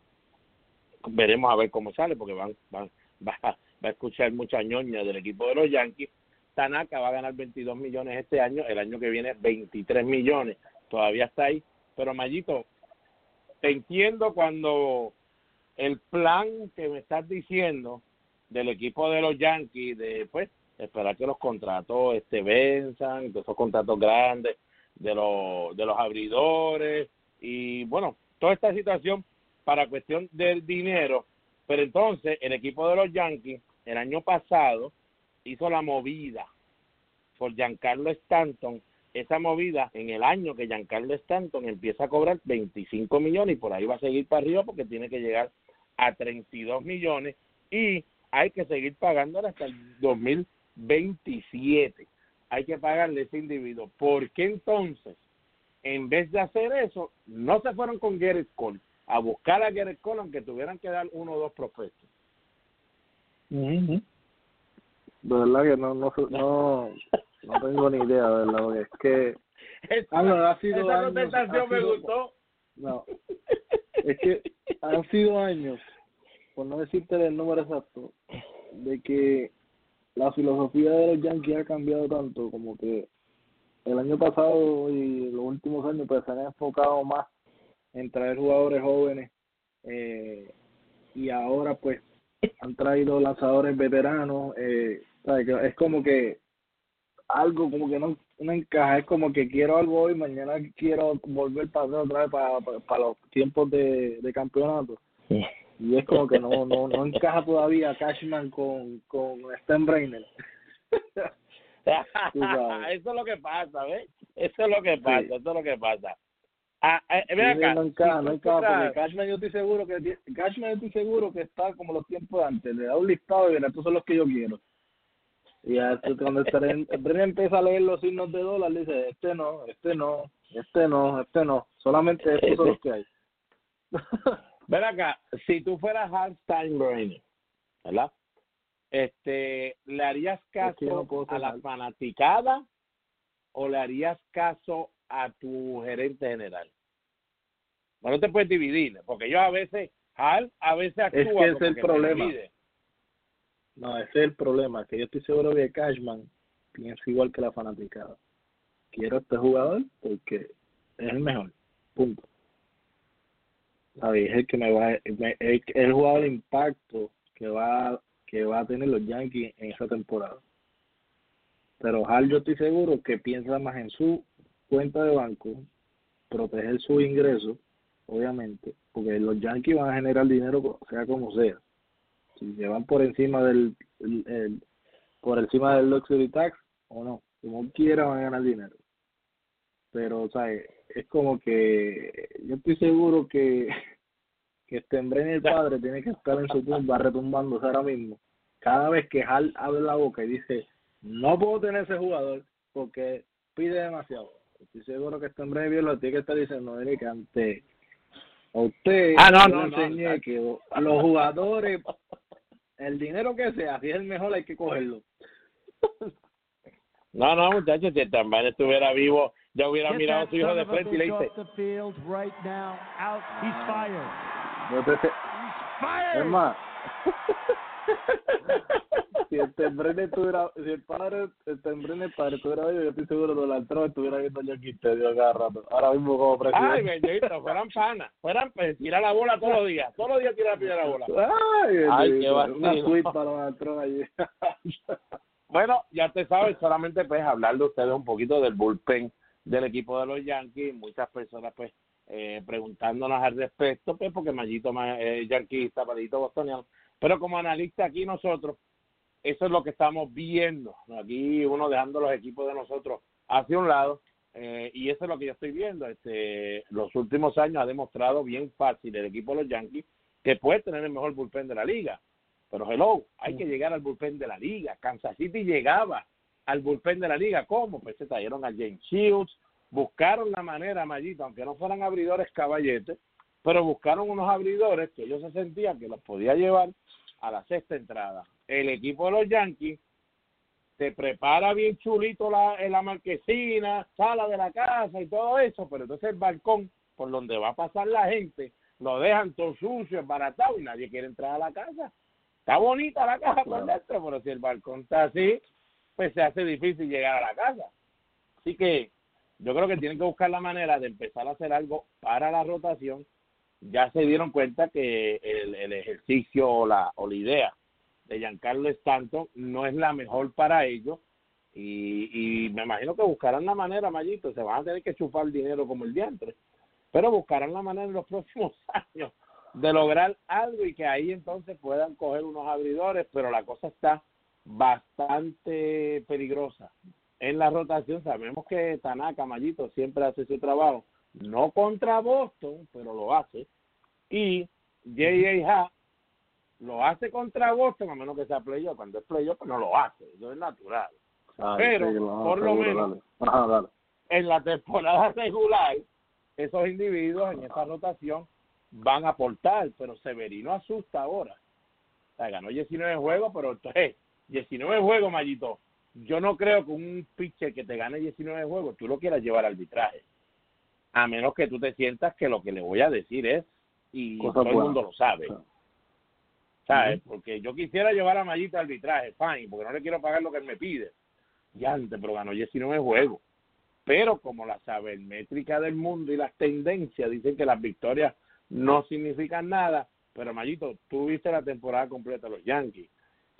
Veremos a ver cómo sale, porque van, van, va, va a escuchar mucha ñoña del equipo de los Yankees. Tanaka va a ganar 22 millones este año, el año que viene 23 millones, todavía está ahí. Pero Mayito, te entiendo cuando el plan que me estás diciendo del equipo de los Yankees, de pues esperar que los contratos este venzan, de esos contratos grandes, de los de los abridores y bueno, toda esta situación para cuestión del dinero, pero entonces el equipo de los Yankees el año pasado hizo la movida por Giancarlo Stanton, esa movida en el año que Giancarlo Stanton empieza a cobrar 25 millones y por ahí va a seguir para arriba porque tiene que llegar a 32 millones y hay que seguir pagándole hasta el 2027. Hay que pagarle a ese individuo. ¿Por qué entonces en vez de hacer eso, no se fueron con Garrett Cole a buscar a Garrett Cole aunque tuvieran que dar uno o dos prospectos. De verdad que no, no, no, no tengo ni idea, de verdad, porque es que Esa, Ah, no, ha sido esa años, contestación ha me gustó. No, es que han sido años, por no decirte el número exacto, de que la filosofía de los Yankees ha cambiado tanto, como que el año pasado y los últimos años pues se han enfocado más en traer jugadores jóvenes eh, y ahora pues han traído lanzadores veteranos, eh, ¿sabes? Es como que algo como que no, no encaja, es como que quiero algo hoy, mañana quiero volver para otra vez para, para, los tiempos de, de campeonato. Y es como que no no no encaja todavía Cashman con, con Steinbrenner. Eso es lo que pasa, ¿ves? Eso es lo que pasa, Sí. eso es lo que pasa. Ah, eh, Sí, ven acá, no encaja, no encaja, porque Cashman yo estoy seguro que Cashman yo estoy seguro que está como los tiempos de antes, le da un listado y mira, estos son los que yo quiero. Y ya esto- cuando el Brenner empieza a leer los signos de dólar, le dice, este no, este no, este no, este no, solamente estos son los que hay. Ven acá, si tú fueras Hal Steinbrenner, ¿verdad? Este, ¿le harías Es que yo caso no a la fanaticada o le harías caso a tu gerente general? Bueno, no te puedes dividir, porque yo a veces, Hal a veces actúa Es que es como el que problema. divide. No, ese es el problema, que yo estoy seguro que Cashman piensa igual que la fanaticada. Quiero a este jugador porque es el mejor, punto. ¿Sabes? Es el que me va, me- es el jugador de impacto que va que va a tener los Yankees en esa temporada. Pero Hal yo estoy seguro que piensa más en su cuenta de banco, proteger su ingreso, obviamente, porque los Yankees van a generar dinero sea como sea si se van por encima del el- el- por encima del luxury tax o no como quiera van a ganar dinero pero sabes es como que yo estoy seguro que que Stembren el padre tiene que estar en su tumba retumbándose ahora mismo cada vez que Hal abre la boca y dice no puedo tener ese jugador porque pide demasiado estoy seguro que Stembren bien lo tiene que estar diciendo mire que ante a usted Ah, no, no, enseñé no. que los jugadores el dinero que sea, si es el mejor hay que cogerlo. No, no, muchachos, si también estuviera vivo, ya hubiera Get mirado a su hijo de frente y le dice, off the field right now. Out. He's fired. Yo te- He's fired. es más, si el Tembrene estuviera, si el padre, el Tembrene padre estuviera vivo, yo estoy seguro que Donald Trump estuviera viendo yo aquí te dio cada rato. Ahora mismo como ay, presidente. bendito, fueran panas, fueran, pues, tira la bola todos los días, todos los días tira la bola. Ay, Ay, bendito, qué una vacilo. suite para Donald Trump allí. Bueno, ya te sabes, solamente pues hablar de ustedes un poquito del bullpen del equipo de los Yankees, muchas personas pues eh, preguntándonos al respecto, pues porque Mayito es yanquista, Palito bostoniano, pero como analista aquí nosotros, eso es lo que estamos viendo, aquí uno dejando los equipos de nosotros hacia un lado, eh, y eso es lo que yo estoy viendo, este los últimos años ha demostrado bien fácil el equipo de los Yankees que puede tener el mejor bullpen de la liga, pero hello, hay que llegar al bullpen de la liga. Kansas City llegaba al bullpen de la liga. ¿Cómo? Pues se trajeron a James Shields, buscaron la manera, Mayito, aunque no fueran abridores caballetes, pero buscaron unos abridores que ellos se sentían que los podía llevar a la sexta entrada. El equipo de los Yankees se prepara bien chulito la, en la marquesina, sala de la casa y todo eso, pero entonces el balcón por donde va a pasar la gente lo dejan todo sucio, embaratado y nadie quiere entrar a la casa. Está bonita la casa por dentro, pero si el balcón está así, pues se hace difícil llegar a la casa. Así que yo creo que tienen que buscar la manera de empezar a hacer algo para la rotación. Ya se dieron cuenta que el, el ejercicio o la, o la idea de Giancarlo Stanton no es la mejor para ellos y, y me imagino que buscarán la manera, Mayito, se van a tener que chupar el dinero como el diantre, pero buscarán la manera en los próximos años de lograr algo y que ahí entonces puedan coger unos abridores, pero la cosa está bastante peligrosa. En la rotación sabemos que Tanaka Mayito siempre hace su trabajo, no contra Boston, pero lo hace. Y J.A. Ha lo hace contra Boston, a menos que sea playoff. Cuando es playoff, pues no lo hace, eso es natural. Ay, Pero, sí, no, por lo menos- dale. Ajá, dale. en la temporada regular, esos individuos en esa rotación van a aportar, pero Severino asusta ahora. O sea, ganó 19 juegos, pero entonces, 19 juegos, Mayito. Yo no creo que un pitcher que te gane 19 juegos tú lo quieras llevar al arbitraje. A menos que tú te sientas que lo que le voy a decir es, y Cosa todo el mundo lo sabe. Claro. ¿Sabes? Porque yo quisiera llevar a Mayito al arbitraje, fine, porque no le quiero pagar lo que él me pide. Ya antes, pero ganó 19 juegos. Pero como la sabermétrica del mundo y las tendencias dicen que las victorias no significan nada, pero Mayito, tú viste la temporada completa de los Yankees.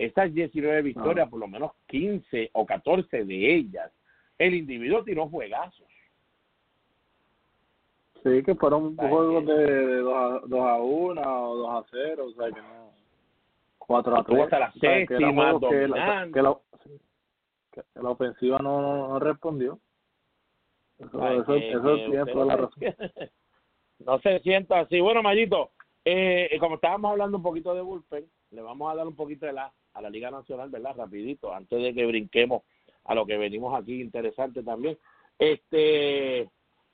Estas 19 victorias, por lo menos 15 o 14 de ellas, el individuo tiró juegazos. Sí, que fueron Ay, juegos eh. de 2 a, 2 a 1 o 2 a 0, o sea que no. 4 a 3. Estuvo hasta la o sea, que séptima, que la, que, la, que la ofensiva no, no, no respondió. Eso, Ay, eso, que- eso que tiene toda la razón. No se sienta así. Bueno, Mayito, eh, como estábamos hablando un poquito de bullpen, le vamos a dar un poquito de la a la Liga Nacional, ¿verdad? Rapidito, antes de que brinquemos a lo que venimos aquí interesante también. Este,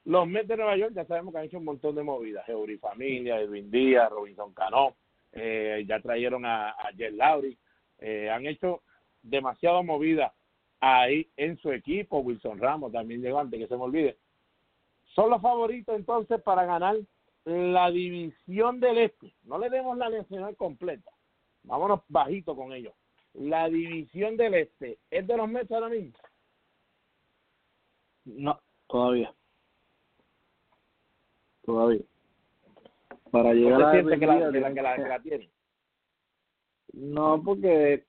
los Mets de Nueva York ya sabemos que han hecho un montón de movidas. Eury Familia, Edwin Díaz, Robinson Cano, eh, ya trajeron a, a Jet Lowry, eh, han hecho demasiado movidas ahí en su equipo. Wilson Ramos también llegó antes que se me olvide. Son los favoritos entonces para ganar la división del este. No le demos la nacional completa. Vámonos bajito con ellos. La división del este es de los Mets ahora mismo. No, todavía. Todavía. Para llegar ¿No a siente que la, que la, que la- que la tiene? No, porque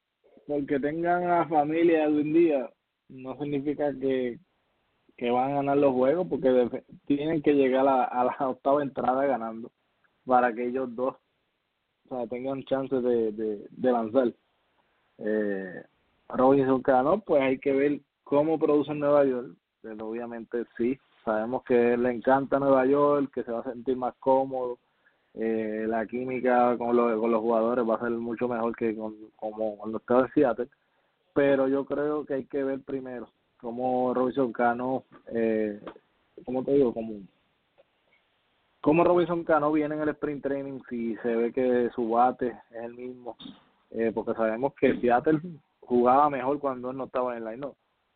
porque tengan a la familia de un día no significa que, que van a ganar los juegos, porque tienen que llegar a, a la octava entrada ganando para que ellos dos o sea, tengan chance de, de, de lanzar. Eh, Robinson Cano, pues hay que ver cómo produce en Nueva York. Pero obviamente sí, sabemos que le encanta Nueva York, que se va a sentir más cómodo eh, la química con los, con los jugadores va a ser mucho mejor que con, como cuando estaba en Seattle, pero yo creo que hay que ver primero cómo Robinson Cano, eh, ¿cómo te digo? Como, cómo Robinson Cano viene en el sprint training, si se ve que su bate es el mismo, eh, porque sabemos que Seattle jugaba mejor cuando él no estaba en el line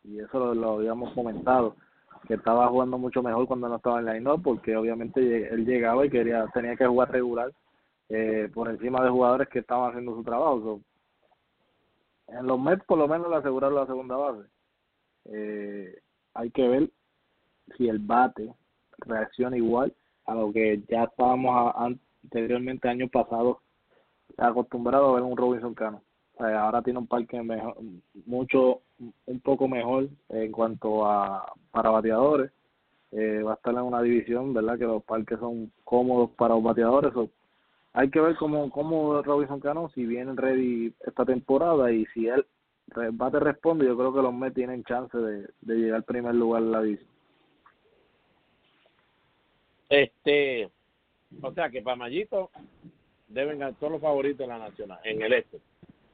y eso lo, habíamos comentado que estaba jugando mucho mejor cuando no estaba en la line porque obviamente él llegaba y quería tenía que jugar regular eh, por encima de jugadores que estaban haciendo su trabajo. So, en los Mets por lo menos le aseguraron la segunda base. Eh, hay que ver si el bate reacciona igual a lo que ya estábamos anteriormente años pasados acostumbrados a ver un Robinson Cano. Ahora tiene un parque mejor, mucho, un poco mejor en cuanto a para bateadores. Eh, va a estar en una división, ¿verdad? Que los parques son cómodos para los bateadores. Hay que ver cómo, cómo Robinson Cano, si viene ready esta temporada y si él bate responde, yo creo que los Mets tienen chance de, de llegar al primer lugar en la división. Este, o sea que para Mayito deben ganar todos los favoritos en la nacional, en el este.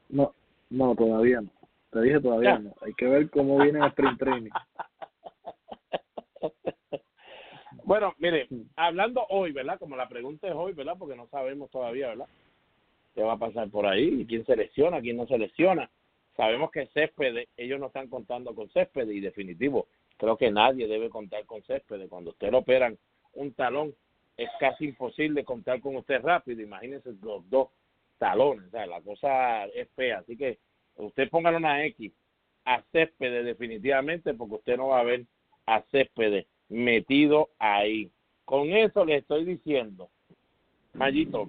No, no, todavía no. Te dije todavía Ya. no. Hay que ver cómo viene el sprint training. Bueno, mire, hablando hoy, ¿verdad? Como la pregunta es hoy, ¿verdad? Porque no sabemos todavía, ¿verdad? ¿Qué va a pasar por ahí? ¿Quién se lesiona? ¿Quién no se lesiona? Sabemos que Céspedes, ellos no están contando con Céspedes y definitivo, creo que nadie debe contar con Céspedes. Cuando usted lo operan un talón, es casi imposible contar con usted rápido. Imagínense los dos talones, o la cosa es fea. Así que usted póngale una X a Céspedes definitivamente porque usted no va a ver a Céspedes metido ahí. Con eso le estoy diciendo, Mayito,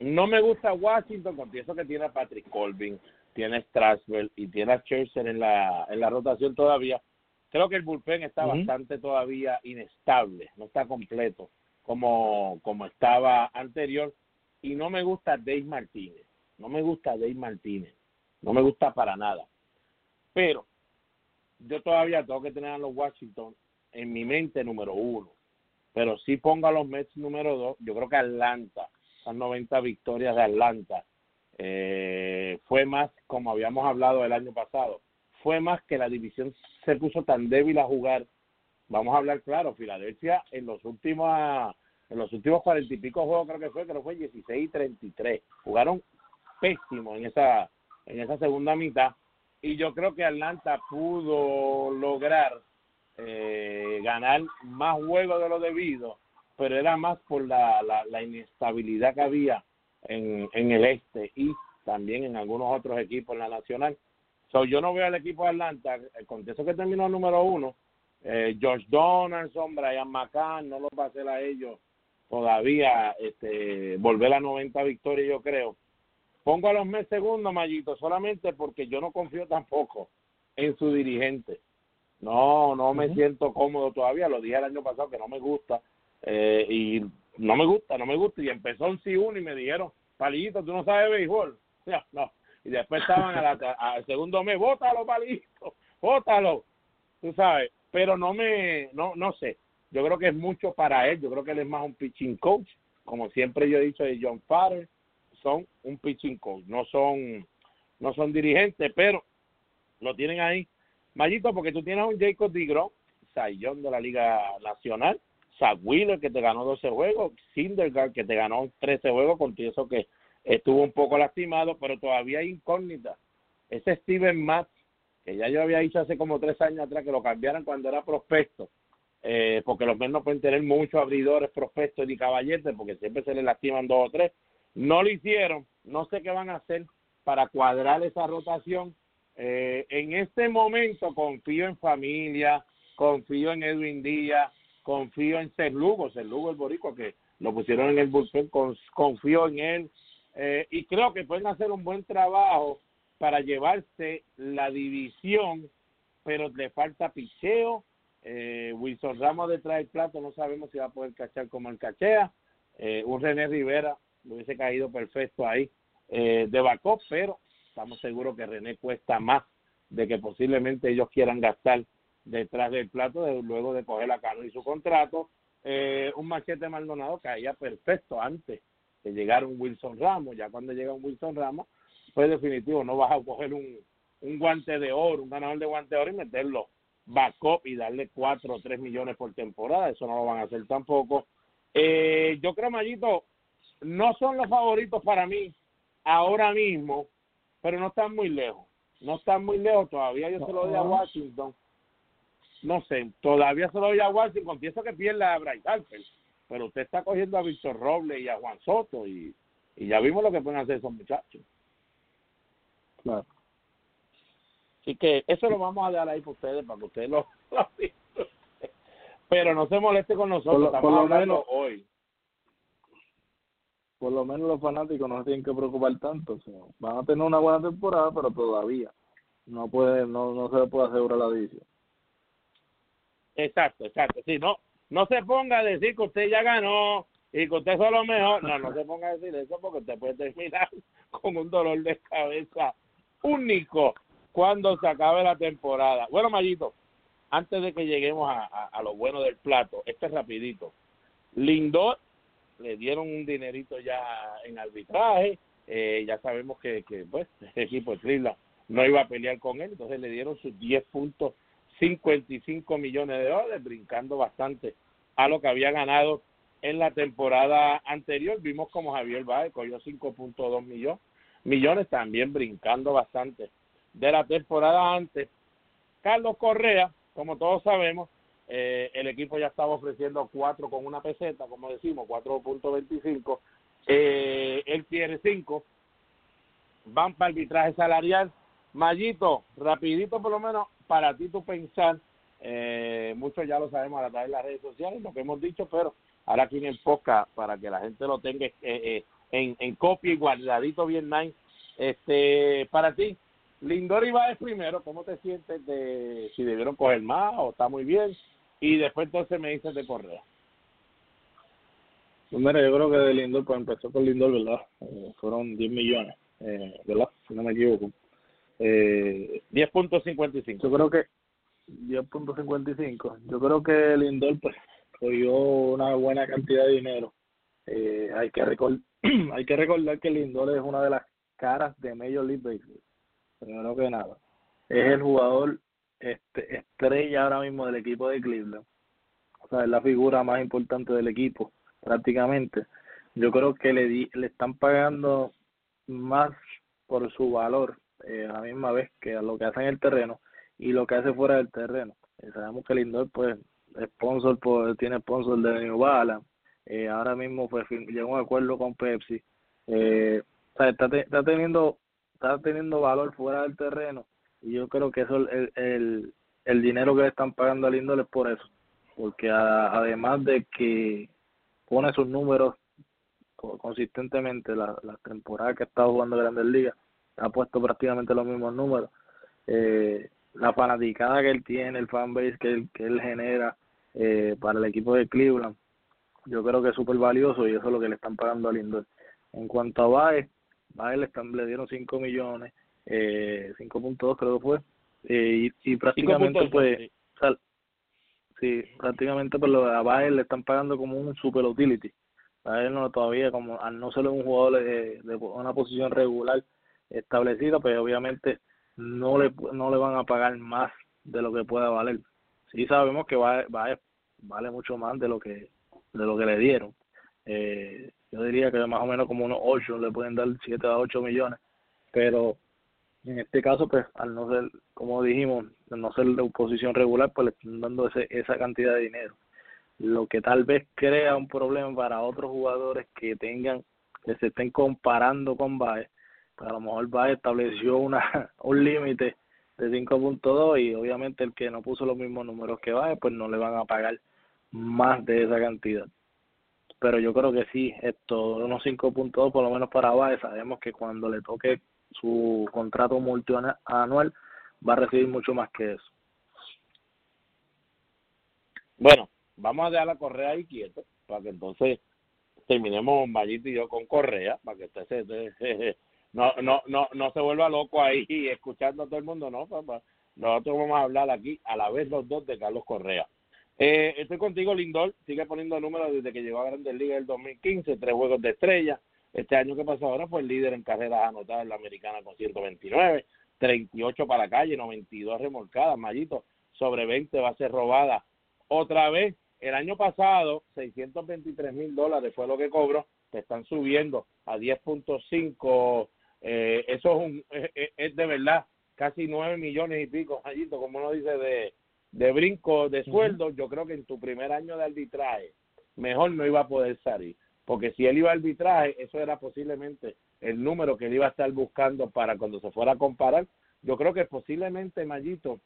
no me gusta Washington, confieso que tiene a Patrick Colvin, tiene a Strasburg y tiene a Scherzer en la, en la rotación todavía. Creo que el bullpen está bastante todavía inestable, no está completo como, como estaba anterior. Y no me gusta Dave Martínez, no me gusta Dave Martínez, no me gusta para nada. Pero yo todavía tengo que tener a los Washington en mi mente número uno. Pero si pongo a los Mets número dos, yo creo que Atlanta, esas 90 victorias de Atlanta, eh, fue más, como habíamos hablado el año pasado, fue más que la división se puso tan débil a jugar vamos a hablar claro, Filadelfia en los últimos en los últimos cuarenta y pico juegos creo que fue, creo que fue 16 y 33. Jugaron pésimo en esa en esa segunda mitad y yo creo que Atlanta pudo lograr eh, ganar más juegos de lo debido, pero era más por la, la, la inestabilidad que había en, en el este y también en algunos otros equipos en la nacional. So, yo no veo al equipo de Atlanta, el contexto que terminó el número uno, eh, George Donaldson, Brian McCann, no los va a hacer a ellos todavía este, volver a 90 victorias, yo creo. Pongo a los mes segundos, Mayito, solamente porque yo no confío tampoco en su dirigente. No, no me siento cómodo todavía, lo dije el año pasado que no me gusta eh, y no me gusta, no me gusta. Y empezó un sí uno y me dijeron, Palillito, tú no sabes béisbol. No. Y después estaban a la- al segundo mes, bótalo, Palillito, bótalo. Tú sabes, pero no me, no, no sé. Yo creo que es mucho para él. Yo creo que él es más un pitching coach. Como siempre yo he dicho de John Farrer, son un pitching coach. No son, no son dirigentes, pero lo tienen ahí. Mayito, porque tú tienes a un Jacob Digron, Sayón de la Liga Nacional, Zach Wheeler que te ganó 12 juegos, Sindergaard que te ganó 13 juegos, con eso que estuvo un poco lastimado, pero todavía hay incógnita. Ese Steven Matz, que ya yo había dicho hace como tres años atrás que lo cambiaran cuando era prospecto, eh, porque los menos pueden tener muchos abridores, prospectos y caballetes, porque siempre se les lastiman dos o tres. No lo hicieron, no sé qué van a hacer para cuadrar esa rotación. Eh, en este momento confío en familia, confío en Edwin Díaz, confío en Ser Lugo, Ser Lugo el boricua que lo pusieron en el bullpen, con- confío en él eh, y creo que pueden hacer un buen trabajo para llevarse la división, pero le falta picheo. Eh, Wilson Ramos detrás del plato no sabemos si va a poder cachar como el cachea. Eh, un René Rivera le hubiese caído perfecto ahí eh, de backup, pero estamos seguros que René cuesta más de que posiblemente ellos quieran gastar detrás del plato luego de coger la Cano y su contrato. Eh, un machete Maldonado caía perfecto antes que llegara un Wilson Ramos. Ya cuando llega un Wilson Ramos, pues definitivo, no vas a coger un, un guante de oro, un ganador de guante de oro y meterlo backup y darle cuatro o tres millones por temporada. Eso no lo van a hacer tampoco. Eh, yo creo, Mayito, no son los favoritos para mí ahora mismo, pero no están muy lejos. No están muy lejos todavía. Yo se lo doy a Washington. No sé, todavía se lo doy a Washington. Pienso que pierda a Bryce Harper, pero usted está cogiendo a Víctor Robles y a Juan Soto y, y ya vimos lo que pueden hacer esos muchachos. Claro. Así que eso lo vamos a dar ahí para ustedes, para que ustedes lo, lo. Pero no se moleste con nosotros, Por lo- estamos por lo hablando menos- hoy. Por lo menos los fanáticos no se tienen que preocupar tanto. o sea, van a tener una buena temporada, pero todavía no puede no no se le puede asegurar la división. Exacto, exacto. Sí, no, no se ponga a decir que usted ya ganó y que usted fue lo mejor. No, no se ponga a decir eso porque usted puede terminar con un dolor de cabeza único cuando se acabe la temporada. Bueno, Mayito, antes de que lleguemos a, a, lo bueno del plato, este es rapidito. Lindor le dieron un dinerito ya en arbitraje. Eh, ya sabemos que, que pues, el equipo de no iba a pelear con él, entonces le dieron sus 10 puntos 55 millones de dólares, brincando bastante a lo que había ganado en la temporada anterior. Vimos como Javier Baez cogió 5.2 millones, millones, también brincando bastante de la temporada antes. Carlos Correa, como todos sabemos, eh, el equipo ya estaba ofreciendo 4 con una peseta, como decimos, 4.25. Eh, él quiere 5. Van para arbitraje salarial. Mayito, rapidito por lo menos, para ti tu pensar, eh, muchos ya lo sabemos a través de las redes sociales, lo que hemos dicho, pero ahora aquí en el para que la gente lo tenga eh, eh, en, copia y guardadito bien nice, este, para ti, Lindor y Baez primero, ¿cómo te sientes de si debieron coger más o está muy bien? Y después entonces me dices de Correa. Pues mira, yo creo que de Lindor, pues empezó con Lindor, ¿verdad? Eh, fueron 10 millones, eh, ¿verdad? Si no me equivoco. Eh, 10.55. yo creo que 10.55. Yo creo que Lindor, pues, cogió una buena cantidad de dinero. Eh, hay que recordar, hay que recordar que Lindor es una de las caras de Major League Baseball. Primero que nada, es el jugador este, estrella ahora mismo del equipo de Cleveland. o sea, es la figura más importante del equipo, prácticamente. Yo creo que le, di, le están pagando más por su valor eh, a la misma vez que lo que hace en el terreno y lo que hace fuera del terreno. Eh, sabemos que Lindor, pues, sponsor por, tiene sponsor de New Balance, eh, ahora mismo pues llegó un acuerdo con Pepsi, eh, o sea, está, está teniendo está teniendo valor fuera del terreno y yo creo que eso el, el, el dinero que le están pagando a Lindor es por eso, porque además de que pone sus números consistentemente la, la temporada que ha estado jugando Grandes Ligas, ha puesto prácticamente los mismos números. Eh, la fanaticada que él tiene, el fanbase que él, que él genera eh, para el equipo de Cleveland, yo creo que es súper valioso y eso es lo que le están pagando a Lindor. En cuanto a Baez, Baez le, están, le dieron 5 millones, eh, 5.2 creo que fue, eh, y, y prácticamente pues, sí, prácticamente pues, a Baez le están pagando como un super utility. A él no todavía, como al no ser un jugador de, de una posición regular establecida, pues obviamente no le no le van a pagar más de lo que pueda valer. Sí sabemos que va, va vale mucho más de lo que de lo que le dieron. Eh, yo diría que más o menos como unos 8 le pueden dar 7 a 8 millones, pero en este caso pues al no ser como dijimos, al no ser de posición regular, pues le están dando ese, esa cantidad de dinero. Lo que tal vez crea un problema para otros jugadores que tengan que se estén comparando con Baez a lo mejor va estableció una un límite de 5.2 y obviamente el que no puso los mismos números que va pues no le van a pagar más de esa cantidad. Pero yo creo que sí, esto, unos 5.2 por lo menos para Baez, sabemos que cuando le toque su contrato multianual va a recibir mucho más que eso. Bueno, vamos a dejar la Correa ahí quieto para que entonces terminemos Mayito y yo con Correa, para que usted se, no, no, no, no se vuelva loco ahí escuchando a todo el mundo, no, papá. Nosotros vamos a hablar aquí a la vez los dos de Carlos Correa. Eh, estoy contigo, Lindor. Sigue poniendo números desde que llegó a Grandes Ligas el 2015, tres juegos de estrella. Este año que pasó ahora fue el líder en carreras anotadas en la americana con 129, 38 para la calle, 92 remolcadas, Mayito, sobre 20 va a ser robada. Otra vez, el año pasado, 623 mil dólares fue lo que cobró, te están subiendo a 10.5 eh, eso es, un, es, de verdad casi nueve millones y pico, como uno dice, de, de brinco de sueldo. Yo creo que en tu primer año de arbitraje, mejor no iba a poder salir. Porque si él iba a arbitraje, eso era posiblemente el número que él iba a estar buscando para cuando se fuera a comparar. Yo creo que posiblemente, Mayito,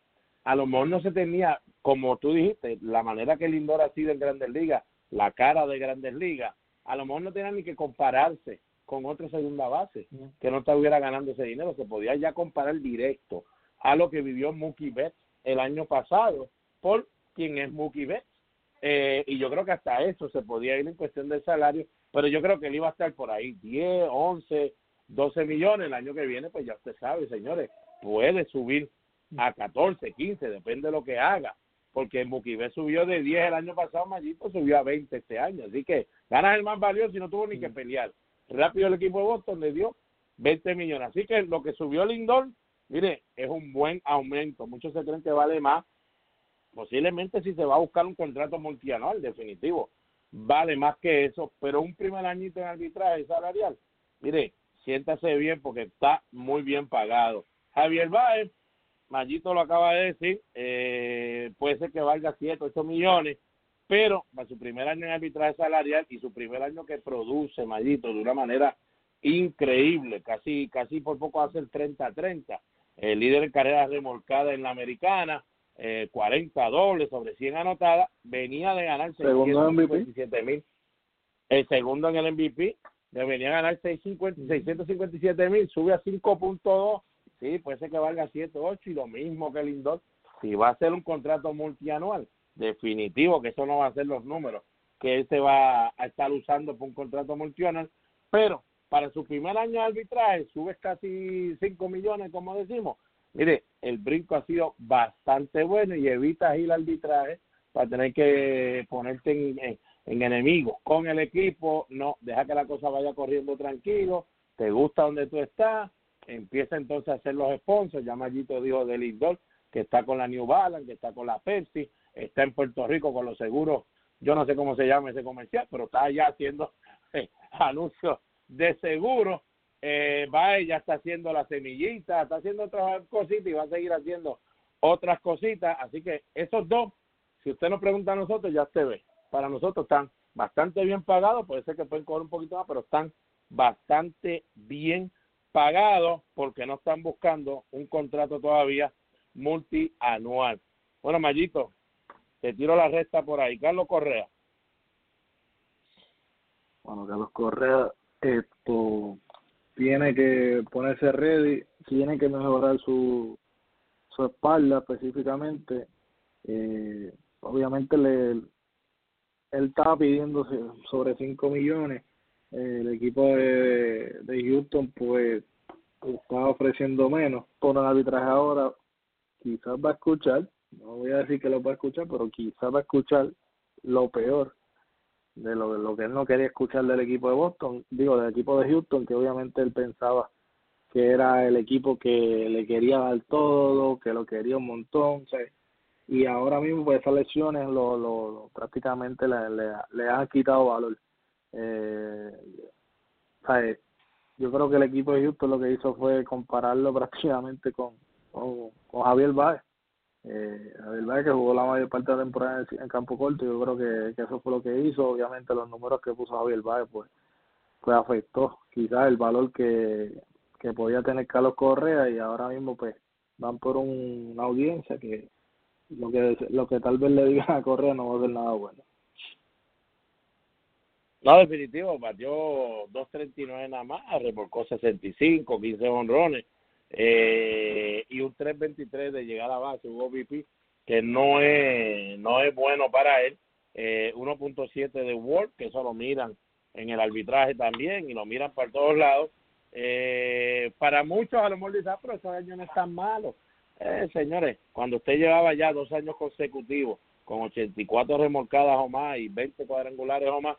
a lo mejor no se tenía, como tú dijiste, la manera que Lindor ha sido en Grandes Ligas, la cara de Grandes Ligas, a lo mejor no tenía ni que compararse con otra segunda base que no estuviera ganando ese dinero. Se podía ya comparar directo a lo que vivió Mookie Betts el año pasado por quien es Mookie Betts. Eh, y yo creo que hasta eso se podía ir en cuestión del salario, pero yo creo que él iba a estar por ahí 10, 11, 12 millones el año que viene, pues ya usted sabe, señores, puede subir a 14, 15, depende de lo que haga, porque Mookie Betts subió de 10 el año pasado, Mayito subió a 20 este año, así que ganas el más valioso y no tuvo ni que pelear rápido el equipo de Boston le dio 20 millones. Así que lo que subió Lindor, mire, es un buen aumento. Muchos se creen que vale más. Posiblemente si se va a buscar un contrato multianual, definitivo, vale más que eso, pero un primer añito en arbitraje salarial, mire, siéntase bien porque está muy bien pagado. Javier Baez, Mayito lo acaba de decir, eh, puede ser que valga 7, 8 millones, pero para su primer año en arbitraje salarial y su primer año que produce Mayito de una manera increíble, casi casi por poco hace el 30-30, el líder en carreras remolcadas en la americana, eh, 40 dobles sobre 100 anotadas, venía de ganar 657 mil, el segundo en el MVP, venía a ganar 657 mil, sube a 5.2, sí, puede ser que valga 7, 8 y lo mismo que Lindor, si va a ser un contrato multianual, definitivo que eso no va a ser los números que él se va a estar usando por un contrato multianual, pero para su primer año de arbitraje subes casi 5 millones, como decimos. Mire, el brinco ha sido bastante bueno y evitas ir al arbitraje para tener que ponerte en, en, enemigos con el equipo, no, deja que la cosa vaya corriendo tranquilo, te gusta donde tú estás, empieza entonces a hacer los sponsors, ya Mayito dijo de Lindor, que está con la New Balance, que está con la Pepsi, está en Puerto Rico con los seguros yo no sé cómo se llama ese comercial, pero está ya haciendo eh, anuncios de seguro. Eh, va ya está haciendo la semillita, está haciendo otras cositas y va a seguir haciendo otras cositas. Así que esos dos, si usted nos pregunta a nosotros, ya usted ve. Para nosotros están bastante bien pagados, puede ser que pueden cobrar un poquito más, pero están bastante bien pagados porque no están buscando un contrato todavía multianual. Bueno, Mayito, te tiro la resta por ahí. Carlos Correa. Bueno, Carlos Correa, esto tiene que ponerse ready, tiene que mejorar su, su espalda específicamente. Eh, obviamente le, él estaba pidiendo sobre 5 millones. El equipo de, de Houston pues estaba ofreciendo menos por el arbitraje ahora. Quizás va a escuchar, no voy a decir que lo va a escuchar, pero quizás va a escuchar lo peor de lo, lo que él no quería escuchar del equipo de Boston, digo, del equipo de Houston, que obviamente él pensaba que era el equipo que le quería dar todo, que lo quería un montón, y ahora mismo pues esas lesiones lo, lo, prácticamente le, le, han quitado valor. Eh, Yo creo que el equipo de Houston lo que hizo fue compararlo prácticamente con, con, con Javier Baez eh, verdad que jugó la mayor parte de la temporada en, campo corto, yo creo que, eso fue lo que hizo. Obviamente, los números que puso Javier Baez, pues, pues afectó quizás el valor que, que podía tener Carlos Correa. Y ahora mismo, pues, van por una audiencia que lo que lo que tal vez le digan a Correa no va a ser nada bueno. No, definitivo, batió 2.39 nada más, remolcó 65, 15 honrones eh, y un 3.23 de llegar a base, un OVP que no es, no es bueno para él, eh, 1.7 de Word, que eso lo miran en el arbitraje también y lo miran por todos lados. Eh, para muchos a lo mejor dicen, ah, pero esos años no están malos. Eh, señores, cuando usted llevaba ya dos años consecutivos con 84 remolcadas o más y 20 cuadrangulares o más,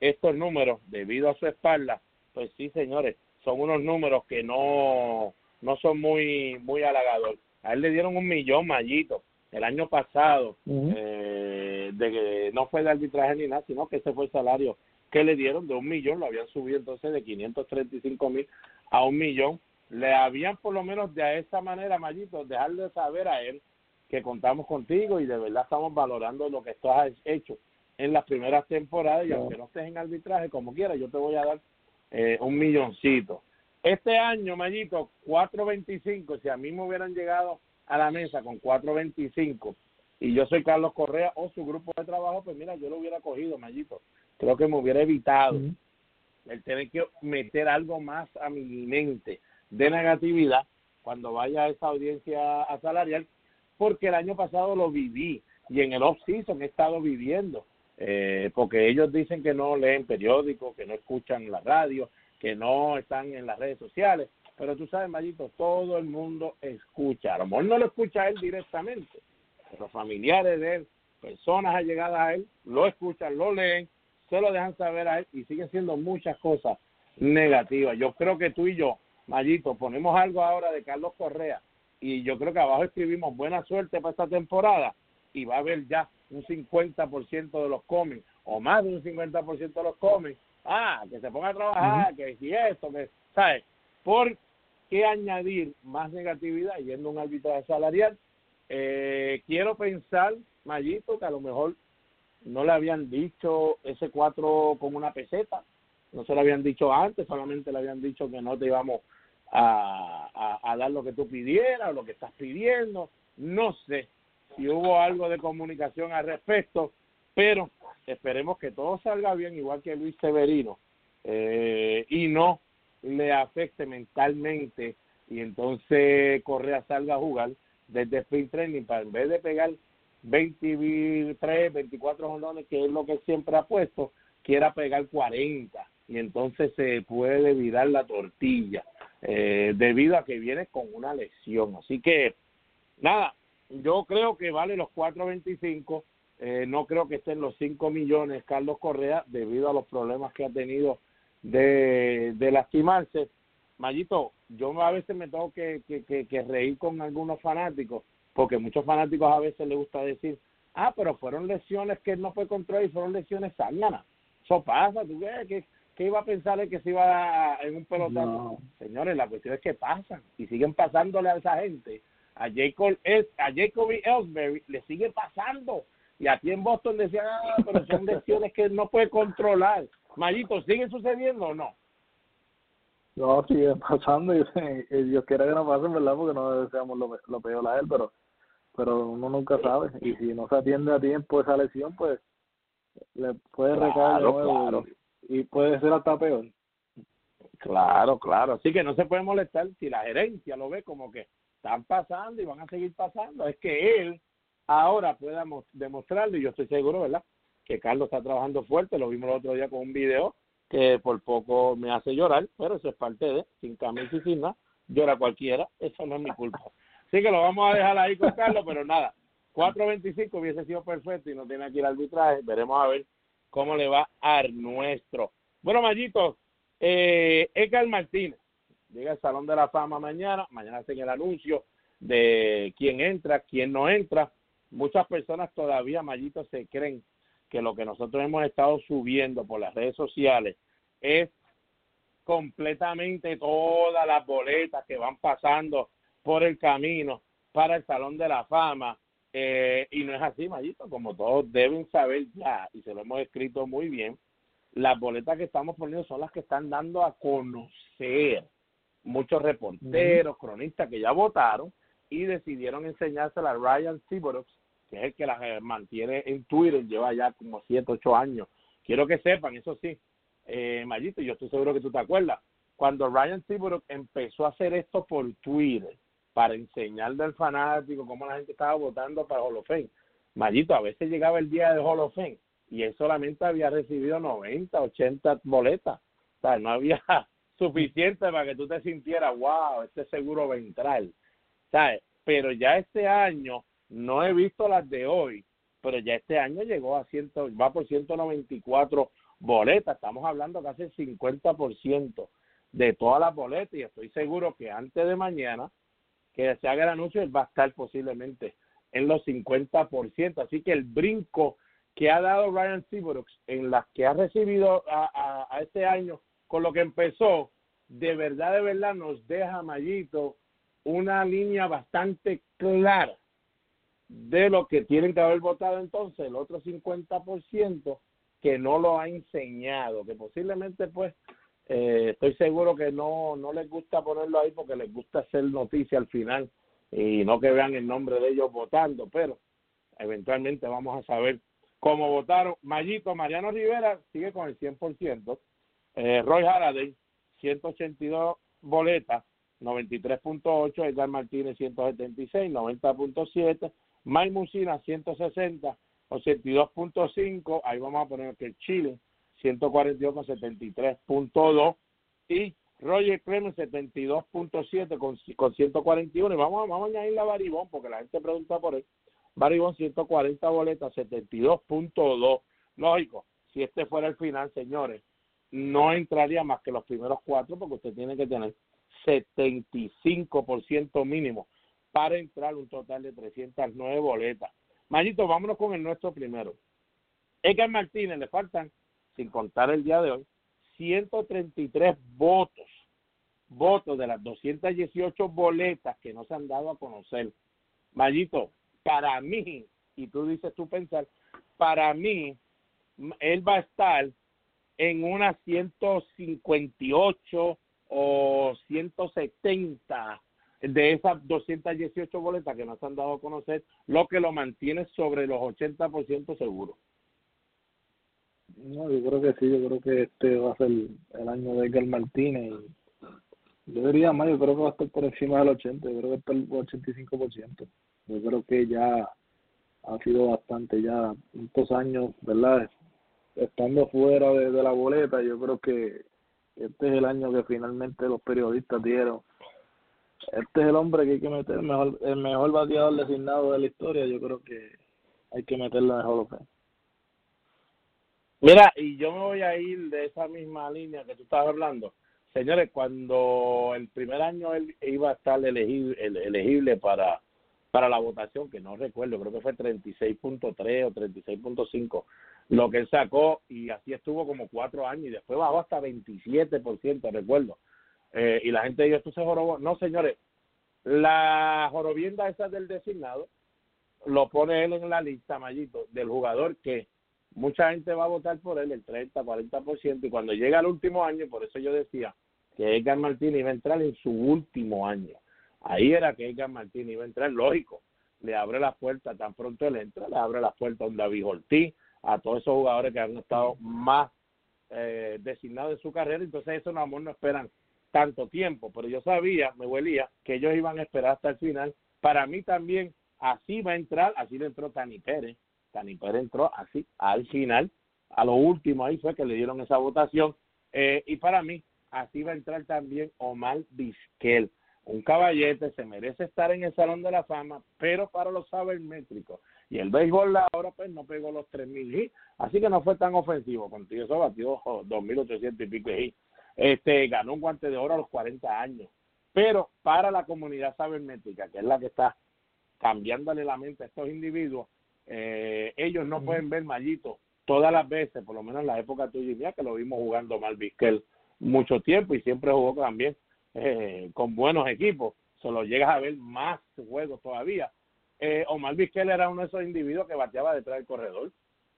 estos números, debido a su espalda, pues sí, señores, son unos números que no no son muy muy halagadores. A él le dieron un millón mallito el año pasado, eh, de que no fue de arbitraje ni nada, sino que ese fue el salario que le dieron de un millón, lo habían subido entonces de 535 mil a un millón. Le habían por lo menos de esa manera, Mallito, dejarle saber a él que contamos contigo y de verdad estamos valorando lo que tú has hecho en las primeras temporadas y aunque no estés en arbitraje, como quieras, yo te voy a dar eh, un milloncito. Este año, Mayito, 4.25, si a mí me hubieran llegado a la mesa con 4.25 y yo soy Carlos Correa o su grupo de trabajo, pues mira, yo lo hubiera cogido, Mayito. Creo que me hubiera evitado el tener que meter algo más a mi mente de negatividad cuando vaya a esa audiencia salarial, porque el año pasado lo viví y en el off-season he estado viviendo, eh, porque ellos dicen que no leen periódicos, que no escuchan la radio, que no están en las redes sociales. Pero tú sabes, Mayito, todo el mundo escucha. A lo mejor no lo escucha él directamente, pero familiares de él, personas allegadas a él, lo escuchan, lo leen, se lo dejan saber a él y siguen siendo muchas cosas negativas. Yo creo que tú y yo, Mayito, ponemos algo ahora de Carlos Correa y yo creo que abajo escribimos buena suerte para esta temporada y va a haber ya un 50% de los cómics o más de un 50% de los cómics ah, que se ponga a trabajar, que si esto, que, ¿sabes? ¿Por qué añadir más negatividad yendo a un arbitraje salarial? Eh, quiero pensar, Mayito, que a lo mejor no le habían dicho ese cuatro con una peseta, no se lo habían dicho antes, solamente le habían dicho que no te íbamos a, a, a dar lo que tú pidieras o lo que estás pidiendo, no sé si hubo algo de comunicación al respecto, pero esperemos que todo salga bien, igual que Luis Severino, eh, y no le afecte mentalmente y entonces Correa salga a jugar desde sprint training para en vez de pegar 23, 24 jolones, que es lo que siempre ha puesto, quiera pegar 40 y entonces se puede virar la tortilla eh, debido a que viene con una lesión. Así que, nada, yo creo que vale los 4.25 eh, no creo que estén los 5 millones Carlos Correa debido a los problemas que ha tenido de, de lastimarse. Mayito, yo a veces me tengo que, que, que, reír con algunos fanáticos, porque muchos fanáticos a veces les gusta decir, Ah, pero fueron lesiones que no fue controlar y fueron lesiones zángana. Eso pasa, tú ves que ¿qué iba a pensar el que se iba a, en un pelotazo? No. Señores, la cuestión es que pasan y siguen pasándole a esa gente. A Jacob, es, a Jacoby Ellsbury le sigue pasando. Y aquí en Boston decían, ah, pero son lesiones que no puede controlar. Mayito, ¿sigue sucediendo o no? No, sigue pasando y, y Dios quiera que no pasen, ¿verdad? Porque no deseamos lo, lo peor a él, pero pero uno nunca sabe. Y si no se atiende a tiempo esa lesión, pues le puede recaer de Claro, nuevo claro. y, y puede ser hasta peor. Claro, claro. Así que no se puede molestar si la gerencia lo ve como que están pasando y van a seguir pasando. Es que él ahora pueda mo- demostrarlo y yo estoy seguro, ¿verdad? Que Carlos está trabajando fuerte. Lo vimos el otro día con un video que por poco me hace llorar, pero eso es parte de, sin camisa y sin nada, llora cualquiera. Eso no es mi culpa. Así que lo vamos a dejar ahí con Carlos, pero nada. 4.25 hubiese sido perfecto y no tiene que ir al arbitraje. Veremos a ver cómo le va al nuestro. Bueno, Mayito, eh, Edgar Martínez llega al Salón de la Fama mañana. Mañana hacen el anuncio de quién entra, quién no entra. Muchas personas todavía, Mayito, se creen que lo que nosotros hemos estado subiendo por las redes sociales es completamente todas las boletas que van pasando por el camino para el Salón de la Fama. Eh, y no es así, Mayito, como todos deben saber ya, y se lo hemos escrito muy bien, las boletas que estamos poniendo son las que están dando a conocer muchos reporteros, cronistas que ya votaron y decidieron enseñársela a Ryan Seaborux, que es el que las eh, mantiene en Twitter, lleva ya como 7, 8 años. Quiero que sepan, eso sí, eh, Mayito, yo estoy seguro que tú te acuerdas, cuando Ryan Seaborux empezó a hacer esto por Twitter, para enseñarle al fanático cómo la gente estaba votando para Hall of Fame. A veces llegaba el día de Hall y él solamente había recibido 90, 80 boletas. O no había suficiente para que tú te sintieras, wow, este seguro entrar. ¿Sabes? Pero ya este año, no he visto las de hoy, pero ya este año llegó a 100, va por 194 boletas. Estamos hablando casi el 50% de todas las boletas y estoy seguro que antes de mañana que se haga el anuncio, él va a estar posiblemente en los 50%. Así que el brinco que ha dado Ryan Seaborux en las que ha recibido a, a, a este año con lo que empezó, de verdad, de verdad nos deja, Mayito, una línea bastante clara de lo que tienen que haber votado entonces el otro 50% que no lo ha enseñado, que posiblemente pues eh, estoy seguro que no, no les gusta ponerlo ahí porque les gusta hacer noticia al final y no que vean el nombre de ellos votando, pero eventualmente vamos a saber cómo votaron. Mayito, Mariano Rivera sigue con el 100%, eh, Roy Halladay, 182 boletas, 93.8, Edgar Martínez 176, 90.7, Mike Musina 160, 82.5, ahí vamos a poner que Chile 142 con 73.2 y Roger Clemens 72.7 con, con 141 y vamos, vamos a añadirle a Baribón porque la gente pregunta por él. Baribón 140 boletas 72.2 lógico si este fuera el final señores no entraría más que los primeros cuatro porque usted tiene que tener 75% mínimo para entrar un total de 309 boletas Mayito, vámonos con el nuestro primero Edgar Martínez le faltan sin contar el día de hoy, 133 votos, votos de las 218 boletas que no se han dado a conocer. Mayito, para mí, y tú dices tú pensar, para mí, él va a estar en unas 158 o 170 de esas 218 boletas que no se han dado a conocer, lo que lo mantiene sobre los 80% seguro. No, yo creo que sí, yo creo que este va a ser el año de Edgar Martínez. Yo diría más, yo creo que va a estar por encima del 80, yo creo que está el 85%. Yo creo que ya ha sido bastante, ya muchos años, ¿verdad? Estando fuera de, de la boleta, yo creo que este es el año que finalmente los periodistas dieron. Este es el hombre que hay que meter, el mejor, el mejor bateador designado de la historia, yo creo que hay que meterlo en el Hall. Mira, y yo me voy a ir de esa misma línea que tú estabas hablando. Señores, cuando el primer año él iba a estar elegible, elegible para para la votación, que no recuerdo, creo que fue 36.3 o 36.5 lo que él sacó y así estuvo como cuatro años y después bajó hasta 27%, recuerdo. Eh, y la gente dijo, esto se jorobó. No, señores, la jorobienda esa del designado lo pone él en la lista, Mayito, del jugador que mucha gente va a votar por él, el 30, 40%, y cuando llega al último año, por eso yo decía que Edgar Martínez iba a entrar en su último año. Ahí era que Edgar Martínez iba a entrar, lógico, le abre las puertas, tan pronto él entra, le abre las puertas a un David Ortiz, a todos esos jugadores que han estado más eh, designados en su carrera, entonces eso no, amor, no esperan tanto tiempo, pero yo sabía, me huelía, que ellos iban a esperar hasta el final. Para mí también, así va a entrar, así le entró Tani Pérez, Tani Pérez entró así al final, a lo último ahí fue que le dieron esa votación, eh, y para mí, así va a entrar también Omar Vizquel, un caballete, se merece estar en el Salón de la Fama, pero para los sabermétricos y el béisbol ahora pues no pegó los 3.000 hits, así que no fue tan ofensivo. Contigo eso batió 2.800 y pico hits. Este, ganó un guante de oro a los 40 años. Pero para la comunidad sabermétrica, que es la que está cambiándole la mente a estos individuos, eh, ellos no pueden ver Mallito todas las veces, por lo menos en la época tuya y mía, que lo vimos jugando mal Vizquel mucho tiempo y siempre jugó también eh, con buenos equipos. Solo llegas a ver más juegos todavía eh, Omar Vizquel era uno de esos individuos que bateaba detrás del corredor.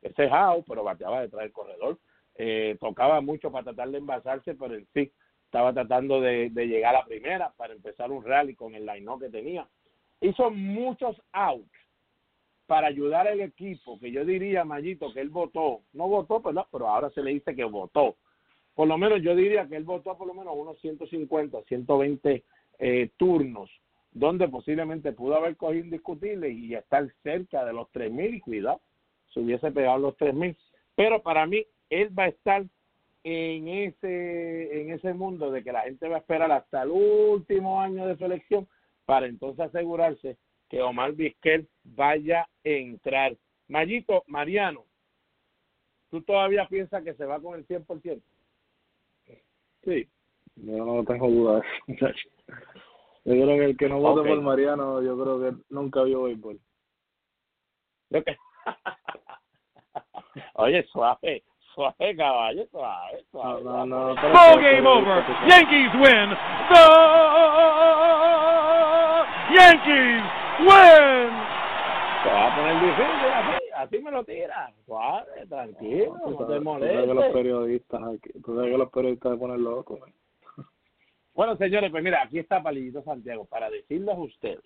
Ese Jao, pero bateaba detrás del corredor. Eh, tocaba mucho para tratar de envasarse, pero en sí estaba tratando de, llegar a la primera para empezar un rally con el line que tenía. Hizo muchos outs para ayudar al equipo, que yo diría, Mayito, que él votó, no votó, pero, pero ahora se le dice que votó. Por lo menos yo diría que él votó por lo menos unos 150, 120 eh, turnos donde posiblemente pudo haber cogido indiscutible y estar cerca de los 3.000 y cuidado, se hubiese pegado los 3.000. Pero para mí, él va a estar en ese, en ese mundo de que la gente va a esperar hasta el último año de selección para entonces asegurarse que Omar Vizquel vaya a entrar. Mayito, Mariano, ¿tú todavía piensas que se va con el 100%? Sí, yo no tengo dudas. Yo creo que el que no vote por Mariano, yo creo que nunca vio béisbol. Oye, suave, suave, caballo, suave, suave. No, no, no, Ball game over. Yankees win. The Yankees win. Te va a poner difícil así, así me lo tira. Suave, tranquilo, no te molestes. Tú sabes que los periodistas aquí, tú sabes que los periodistas se ponen locos. Bueno, señores, pues mira, aquí está Palillito Santiago para decirles a ustedes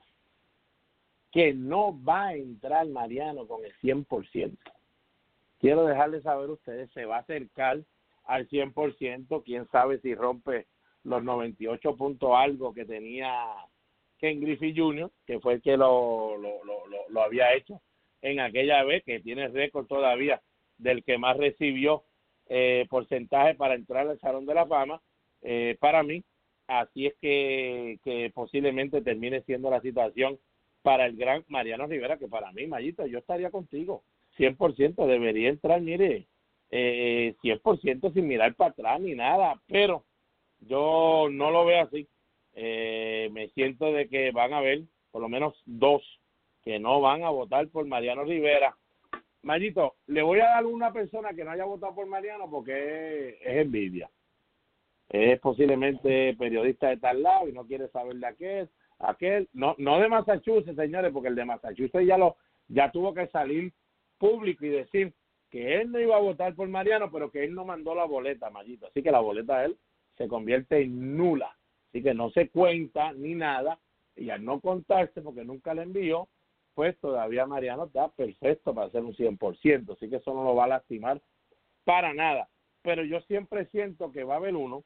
que no va a entrar Mariano con el 100%. Quiero dejarles saber a ustedes, se va a acercar al 100%, quién sabe si rompe los 98 puntos algo que tenía Ken Griffey Jr., que fue el que lo, lo, lo, lo había hecho en aquella vez, que tiene récord todavía del que más recibió eh, porcentaje para entrar al Salón de la Fama. Eh, para mí, así es que, que posiblemente termine siendo la situación para el gran Mariano Rivera, que para mí, Mayito, yo estaría contigo, 100%, debería entrar, mire, eh, 100% sin mirar para atrás ni nada, pero yo no lo veo así. Eh, me siento de que van a haber por lo menos dos que no van a votar por Mariano Rivera. Mayito, le voy a dar una persona que no haya votado por Mariano porque es envidia es posiblemente periodista de tal lado y no quiere saber de aquel, aquel, no, no de Massachusetts, señores, porque el de Massachusetts ya lo, ya tuvo que salir público y decir que él no iba a votar por Mariano, pero que él no mandó la boleta, Mayito. Así que la boleta de él se convierte en nula. Así que no se cuenta ni nada. Y al no contarse, porque nunca le envió, pues todavía Mariano está perfecto para hacer un 100%. Así que eso no lo va a lastimar para nada. Pero yo siempre siento que va a haber uno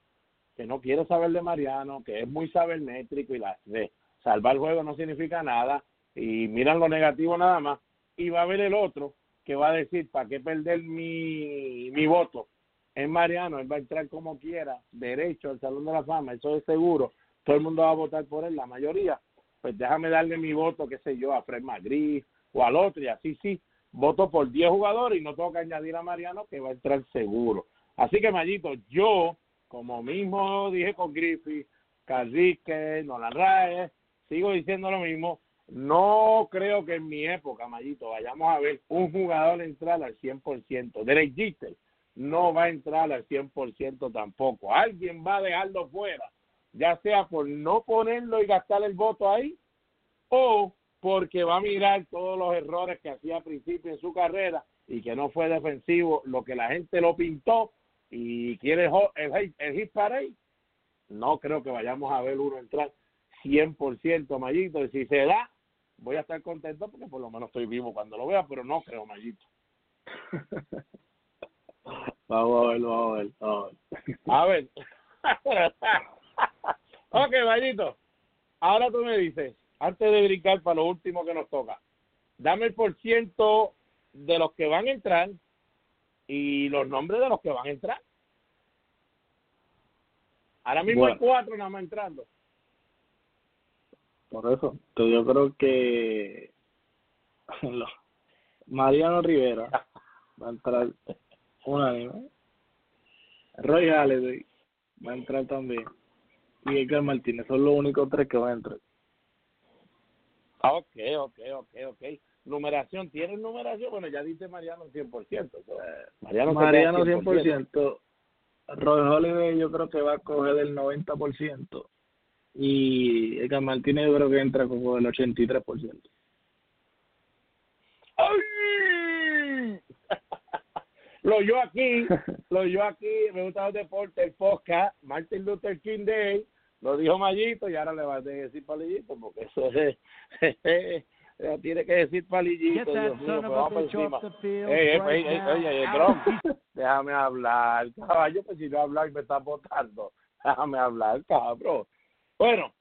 que no quiere saber de Mariano, que es muy sabermétrico y la de salvar el juego no significa nada y miran lo negativo nada más y va a haber el otro que va a decir, ¿para qué perder mi, mi voto? Es Mariano, él va a entrar como quiera, derecho al Salón de la Fama, eso es seguro, todo el mundo va a votar por él, la mayoría, pues déjame darle mi voto, qué sé yo, a Fred Magri o al otro y así sí, voto por 10 jugadores y no tengo que añadir a Mariano que va a entrar seguro. Así que Mayito, yo como mismo dije con Griffith, Carrique, Nolan Rae, sigo diciendo lo mismo. No creo que en mi época, Mayito, vayamos a ver un jugador entrar al 100%. Derek Jeter no va a entrar al 100% tampoco. Alguien va a dejarlo fuera, ya sea por no ponerlo y gastar el voto ahí, o porque va a mirar todos los errores que hacía al principio en su carrera y que no fue defensivo, lo que la gente lo pintó y quiere el, el, hit parade. No creo que vayamos a ver uno entrar 100% Mayito, y si se da, voy a estar contento porque por lo menos estoy vivo cuando lo vea, pero no creo Mayito. vamos a ver, vamos a ver, vamos a ver. A ver. ok, Mayito, ahora tú me dices, antes de brincar para lo último que nos toca, dame el por ciento de los que van a entrar y los nombres de los que van a entrar. Ahora mismo hay cuatro nada más entrando. Por eso, yo creo que Mariano Rivera va a entrar unánime. Roy Halladay va a entrar también. Y Edgar Martínez son los únicos tres que van a entrar. Ok, ok, ok, ok. Numeración, ¿tiene numeración? Bueno, ya dice Mariano 100%. Mariano, Mariano 100%. Roy Holiday yo creo que va a coger el 90% y Edgar Martínez yo creo que entra como el 83%. ¡Ay! lo yo aquí, lo yo aquí, me gusta el deporte, el podcast, Martin Luther King Day, lo dijo Mallito y ahora le va a decir palillito porque eso es, tiene que decir palillito, Dios mío, vamos encima. oye, déjame hablar, caballo, pues si no hablar me está botando, déjame hablar, cabrón. Bueno,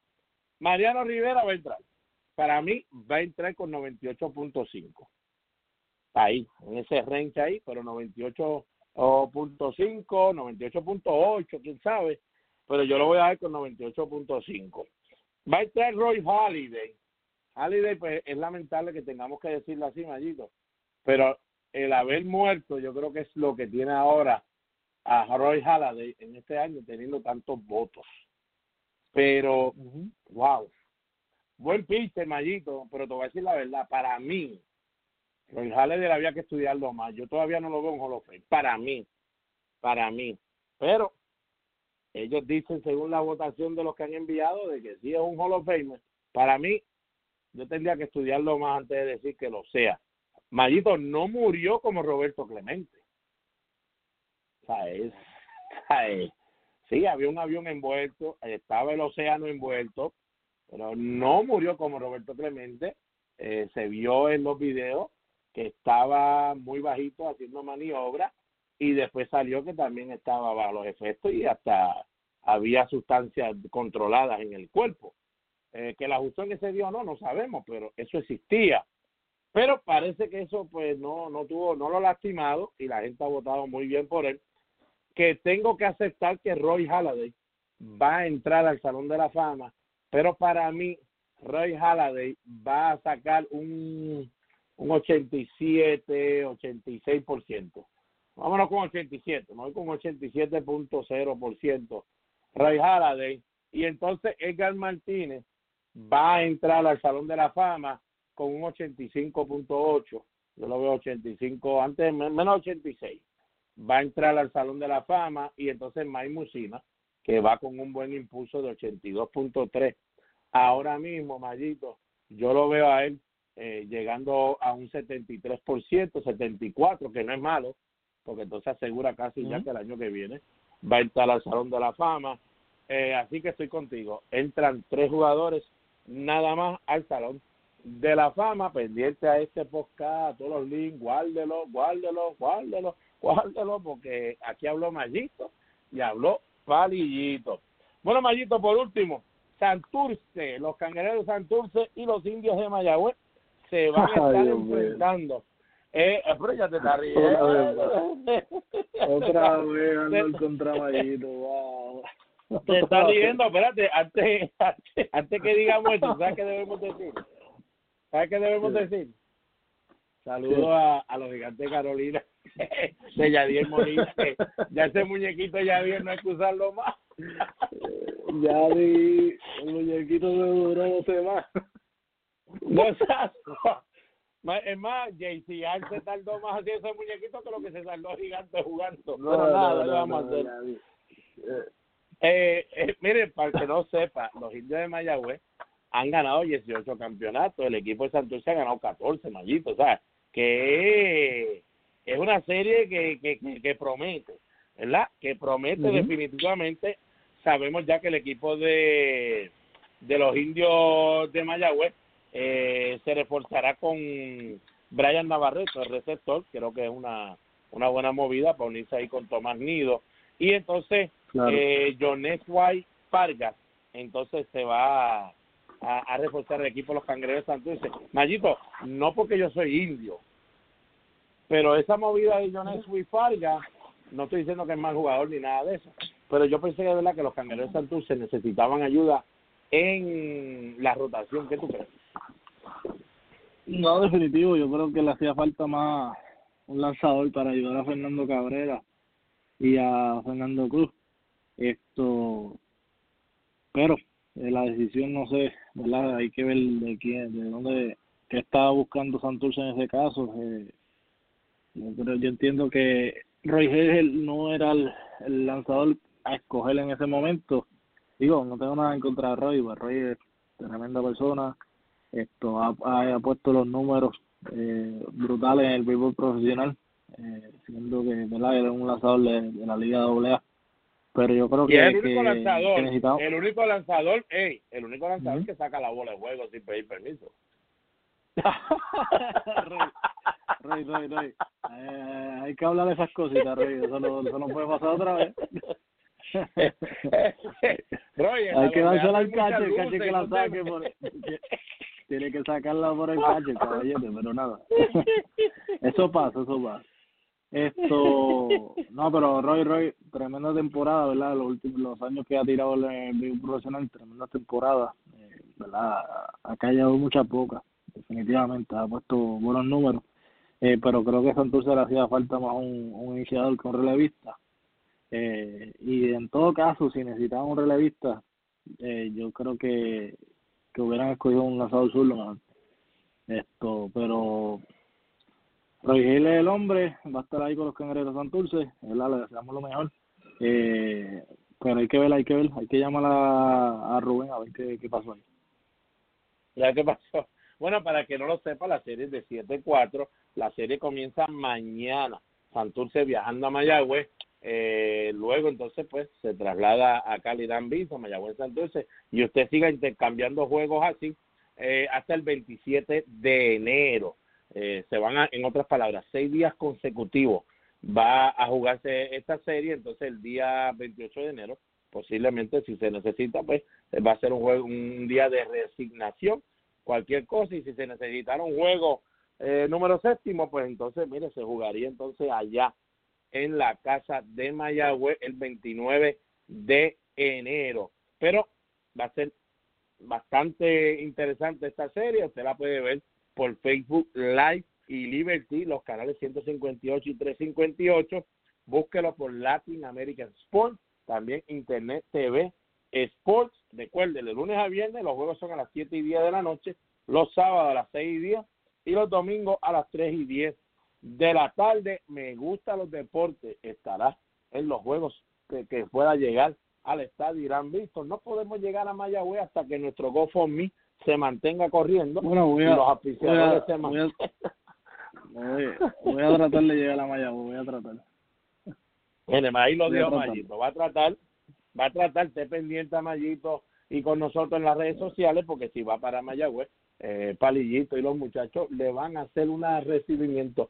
Mariano Rivera va a entrar. Para mí va a entrar con 98.5. Ahí, en ese range ahí, pero 98.5, 98.8, quién sabe. Pero yo lo voy a dar con 98.5. Va a entrar Roy Holiday. Holiday, pues es lamentable que tengamos que decirlo así, Mayito. Pero el haber muerto, yo creo que es lo que tiene ahora a Roy Holiday en este año teniendo tantos votos. Pero, wow, buen pitcher, Mayito, pero te voy a decir la verdad, para mí, el Halle había que estudiarlo más. Yo todavía no lo veo en Hall of Fame. Para mí, para mí. Pero ellos dicen, según la votación de los que han enviado, de que sí es un Hall of Fame. Para mí, yo tendría que estudiarlo más antes de decir que lo sea. Mayito no murió como Roberto Clemente. O sea, es, Sí, había un avión envuelto, estaba el océano envuelto, pero no murió como Roberto Clemente. Eh, se vio en los videos que estaba muy bajito haciendo maniobra y después salió que también estaba bajo los efectos y hasta había sustancias controladas en el cuerpo. Eh, que la ajustó en ese día o no, no sabemos, pero eso existía. Pero parece que eso pues no, no tuvo, no lo lastimado y la gente ha votado muy bien por él que tengo que aceptar que Roy Halladay va a entrar al Salón de la Fama, pero para mí Roy Halladay va a sacar un, un 87, 86%. Vámonos con 87, no voy con 87.0%. Roy Halladay. Y entonces Edgar Martínez va a entrar al Salón de la Fama con un 85.8. Yo lo veo 85, antes menos 86 va a entrar al Salón de la Fama y entonces Mike Musina, que va con un buen impulso de 82.3. Ahora mismo, Mayito, yo lo veo a él eh, llegando a un 73%, 74%, que no es malo, porque entonces asegura casi ya que el año que viene va a entrar al Salón de la Fama. Eh, así que estoy contigo. Entran tres jugadores nada más al Salón de la Fama, pendiente a este podcast, a todos los links, guárdelo, guárdelo, guárdelo, guárdelo porque aquí habló Mayito y habló Palillito. Bueno, Mayito, por último, Santurce, los cangreros de Santurce y los indios de Mayagüez se van a estar enfrentando. Eh, eh, pero ya te está riendo. Otra vez, ando contra wow. Te está riendo, espérate, antes, antes, que digamos esto, ¿sabes qué debemos decir? ¿Sabes qué debemos decir? Saludos a, a los gigantes de Carolina de Yadier Molina, ya ese muñequito Yadier no hay que usarlo más. Yadier, el muñequito me duró dos semanas. Gozazo. Es más, JC Al se tardó más haciendo ese muñequito que lo que se tardó gigante jugando. No, Pero nada, no, ¿qué no, vamos a hacer? Eh, Eh, eh, miren, para el que no sepa, los indios de Mayagüez han ganado 18 campeonatos, el equipo de Santurce ha ganado 14, Mayito, o sea, que es una serie que, que, que, promete, ¿verdad? Que promete definitivamente, sabemos ya que el equipo de, de los indios de Mayagüez eh, se reforzará con Brian Navarreto, el receptor, creo que es una, una buena movida para unirse ahí con Tomás Nido, y entonces Claro. eh, Jones White Vargas entonces se va a, reforzar el equipo de los cangreros de Santurce. Mayito, no porque yo soy indio, pero esa movida de Jones Vargas, no estoy diciendo que es mal jugador ni nada de eso, pero yo pensé que de verdad que los cangreros de Santurce necesitaban ayuda en la rotación. ¿Qué tú crees? No, definitivo, yo creo que le hacía falta más un lanzador para ayudar a Fernando Cabrera y a Fernando Cruz. Esto, pero eh, la decisión no sé, ¿verdad? Hay que ver de quién, de dónde, qué estaba buscando Santurce en ese caso. Eh, creo- yo entiendo que Roy Hegel no era el, lanzador a escoger en ese momento. Digo, no tengo nada en contra de Roy, pues Roy es tremenda persona, esto ha, ha, puesto los números eh, brutales en el béisbol profesional, eh, siendo que ¿verdad? era un lanzador de, de la Liga AA. Pero yo creo que, el único que- lanzador, que necesitamos- el único lanzador, ey, el único lanzador Ujú. que saca la bola de juego sin pedir permiso. Roy, Roy, Roy. Eh, hay que hablar de esas cositas, Roy. Eso no, eso no puede pasar otra vez. Roy, hay que dársela al cache, el cache que la saque. Por, que- tiene que sacarla por el cache, caballete, pero nada. eso pasa, eso pasa. Esto, no, pero Roy, Roy, tremenda temporada, ¿verdad? Los últimos los años que ha tirado el béisbol profesional, tremenda temporada, eh, ¿verdad? Ha callado muchas pocas, definitivamente, ha puesto buenos números, eh, pero creo que a Santurce le hacía falta más un, un iniciador que un relevista. Eh, y en todo caso, si necesitaban un relevista, eh, yo creo que, que hubieran escogido un lanzador zurdo mejor. Esto, pero Roy Gil es el hombre, va a estar ahí con los cangreros Santurce, ¿verdad? Le deseamos lo mejor. Eh, pero hay que ver, hay que ver, hay que llamar a, Rubén a ver qué, qué pasó ahí. ¿Ya qué pasó? Bueno, para que no lo sepa, la serie es de 7-4. La serie comienza mañana. Santurce viajando a Mayagüez. Eh, luego, entonces, pues, se traslada a Cali Biso, Mayagüez Santurce. Y usted siga intercambiando juegos así eh, hasta el 27 de enero. Eh, se van, a, en otras palabras, seis días consecutivos va a jugarse esta serie. Entonces, el día 28 de enero, posiblemente, si se necesita, pues, va a ser un juego, un día de resignación cualquier cosa y si se necesitara un juego eh, número séptimo pues entonces mire se jugaría entonces allá en la casa de Mayagüez el 29 de enero pero va a ser bastante interesante esta serie usted la puede ver por Facebook Live y Liberty los canales 158 y 358 búsquelo por Latin American Sports también Internet TV Sports, recuerden, de lunes a viernes los juegos son a las 7 y 10 de la noche, los sábados a las 6 y 10 y los domingos a las 3 y 10 de la tarde. Me gustan los deportes, estará en los juegos que, que pueda llegar al estadio Irán Víctor. No podemos llegar a Mayagüez hasta que nuestro GoFundMe se mantenga corriendo Bueno, voy y los auspiciadores se mantengan. a, voy, voy a tratar de llegar a Mayagüez, voy a tratar. Bueno, ahí lo Voy tratar. Mayito. Va a tratar, va a tratar, esté pendiente a Mayito y con nosotros en las redes sociales, porque si va para Mayagüez, eh, Palillito y los muchachos le van a hacer un recibimiento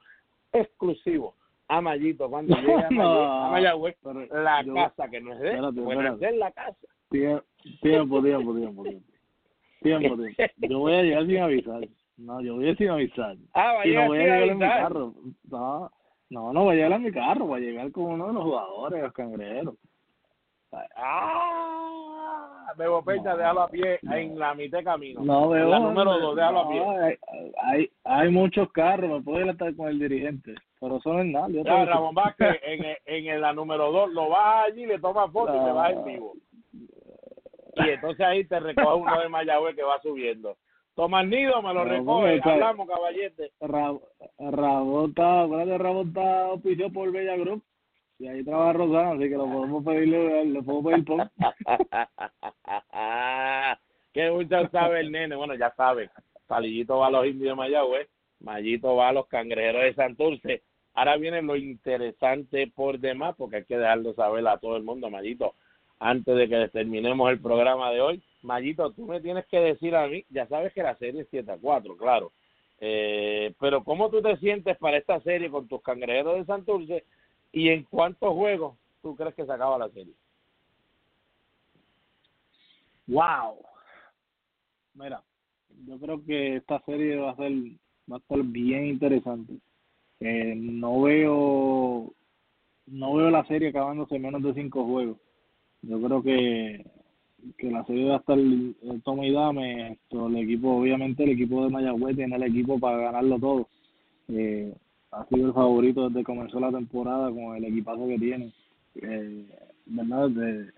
exclusivo a Mayito cuando llegue a, No, a Mayagüez, la yo- casa que no es de él, espérate, espérate. la casa. Tiempo, tiempo, tiempo, tiempo. Tiempo. Yo voy a llegar sin avisar. No, yo voy a ir sin avisar. Ah, Y no voy a llegar en mi carro. No, no, no voy a llegar en mi carro. Voy a llegar con uno de los jugadores, los cangrejeros. Ah, Bebo Peña, No, déjalo a pie no. en la mitad de camino. No. En la número dos, déjalo a pie. Hay, hay, hay muchos carros. Me puedo ir hasta con el dirigente. Pero eso no es nada. Yo Ya, Ramón Vázquez, en, el- en la número dos, lo vas allí, le tomas foto y te vas en vivo. Y entonces ahí te recoge uno de Mayagüez que va subiendo. Tomás Nido me lo No, recoge, hablamos, caballete. Ra- Rabota, acuérdate, Rabota auspició por Bella Group y ahí trabaja Rosana, así que lo podemos pedirle, le podemos pedir pon. que mucho sabe el nene. Bueno, ya sabe. Palillito va a los indios de Mayagüez. Mayito va a los cangrejeros de Santurce. Ahora viene lo interesante por demás, porque hay que dejarlo saber a todo el mundo, Mayito, antes de que terminemos el programa de hoy. Mayito, tú me tienes que decir a mí, ya sabes que la serie es 7 a 4, claro. Eh, pero ¿cómo tú te sientes para esta serie con tus cangrejeros de Santurce y en cuántos juegos tú crees que se acaba la serie? Wow. Mira, yo creo que esta serie va a ser va bien interesante. Eh, no veo no veo la serie acabándose en menos de cinco juegos. Yo creo que que la serie va a estar eh, toma y dame. Esto, el equipo, obviamente, el equipo de Mayagüez tiene el equipo para ganarlo todo. Eh, ha sido el favorito desde comenzó la temporada con el equipazo que tiene. Eh, ¿Verdad? De,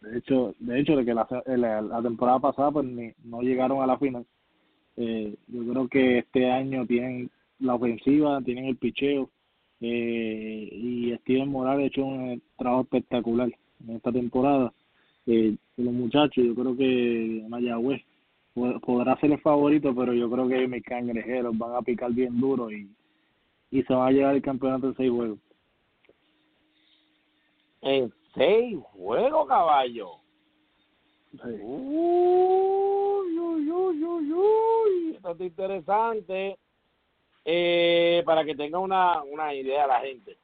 de hecho, de hecho, de que la, la, la temporada pasada pues ni, no llegaron a la final. Eh, yo creo que este año tienen la ofensiva, tienen el picheo eh, y Steven Morales ha hecho un trabajo espectacular en esta temporada. Eh, los muchachos, yo creo que Mayagüez pod- podrá ser el favorito, pero yo creo que mis cangrejeros van a picar bien duro y, y se va a llevar el campeonato en seis juegos. En seis juegos, caballo. Uy, uy, uy, uy, uy. Esto está interesante. Eh, para que tenga una, una idea la gente.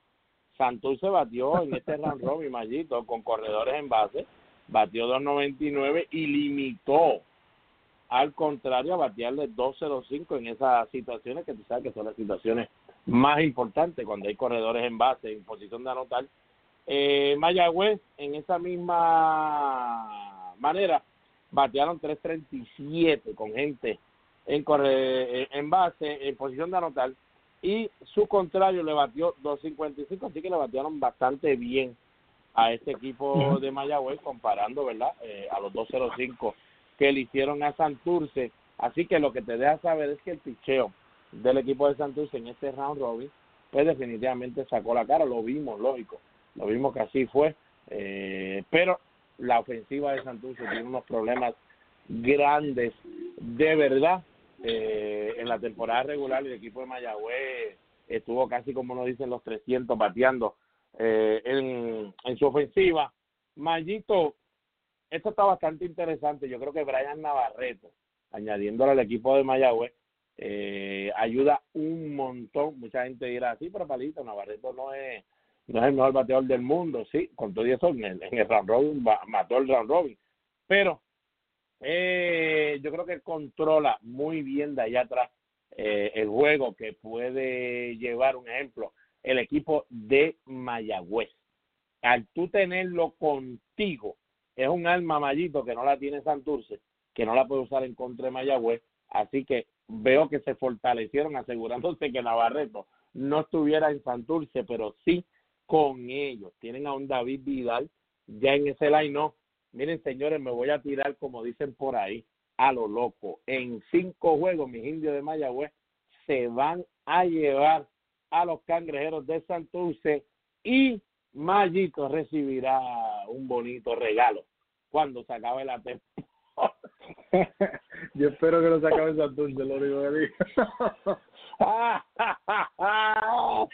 Santurce batió en este round robin, Mallito, con corredores en base. Batió 2.99 y limitó al contrario a batearle 2.05 en esas situaciones que tú sabes que son las situaciones más importantes cuando hay corredores en base en posición de anotar. Eh, Mayagüez en esa misma manera batearon 3.37 con gente en base en posición de anotar y su contrario le batió 2.55 así que le batearon bastante bien a este equipo de Mayagüez comparando verdad eh, a los 2.05 que le hicieron a Santurce. Así que lo que te deja saber es que el picheo del equipo de Santurce en este round robin pues definitivamente sacó la cara. Lo vimos lógico lo vimos que así fue. Eh, pero la ofensiva de Santurce tiene unos problemas grandes de verdad eh, en la temporada regular el equipo de Mayagüez estuvo casi como nos dicen los 300 bateando eh, en, en su ofensiva. Mayito esto está bastante interesante. Yo creo que Brian Navarreto añadiéndole al equipo de Mayagüez eh, ayuda un montón. Mucha gente dirá sí pero palito Navarreto no es no es el mejor bateador del mundo, sí, con todo eso en el, en el round robin, mató el round robin, pero eh, yo creo que controla muy bien de allá atrás eh, el juego que puede llevar un ejemplo el equipo de Mayagüez. Al tú tenerlo contigo, es un arma mallito que no la tiene Santurce, que no la puede usar en contra de Mayagüez, así que veo que se fortalecieron asegurándose que Navarreto no estuviera en Santurce, pero sí con ellos. Tienen a un David Vidal ya en ese line no. Miren, señores, me voy a tirar, como dicen por ahí, a lo loco. En cinco juegos, mis indios de Mayagüez se van a llevar a los cangrejeros de Santurce y Mayito recibirá un bonito regalo cuando se acabe la temporada. Yo espero que no se acabe Santurce, lo único que digo.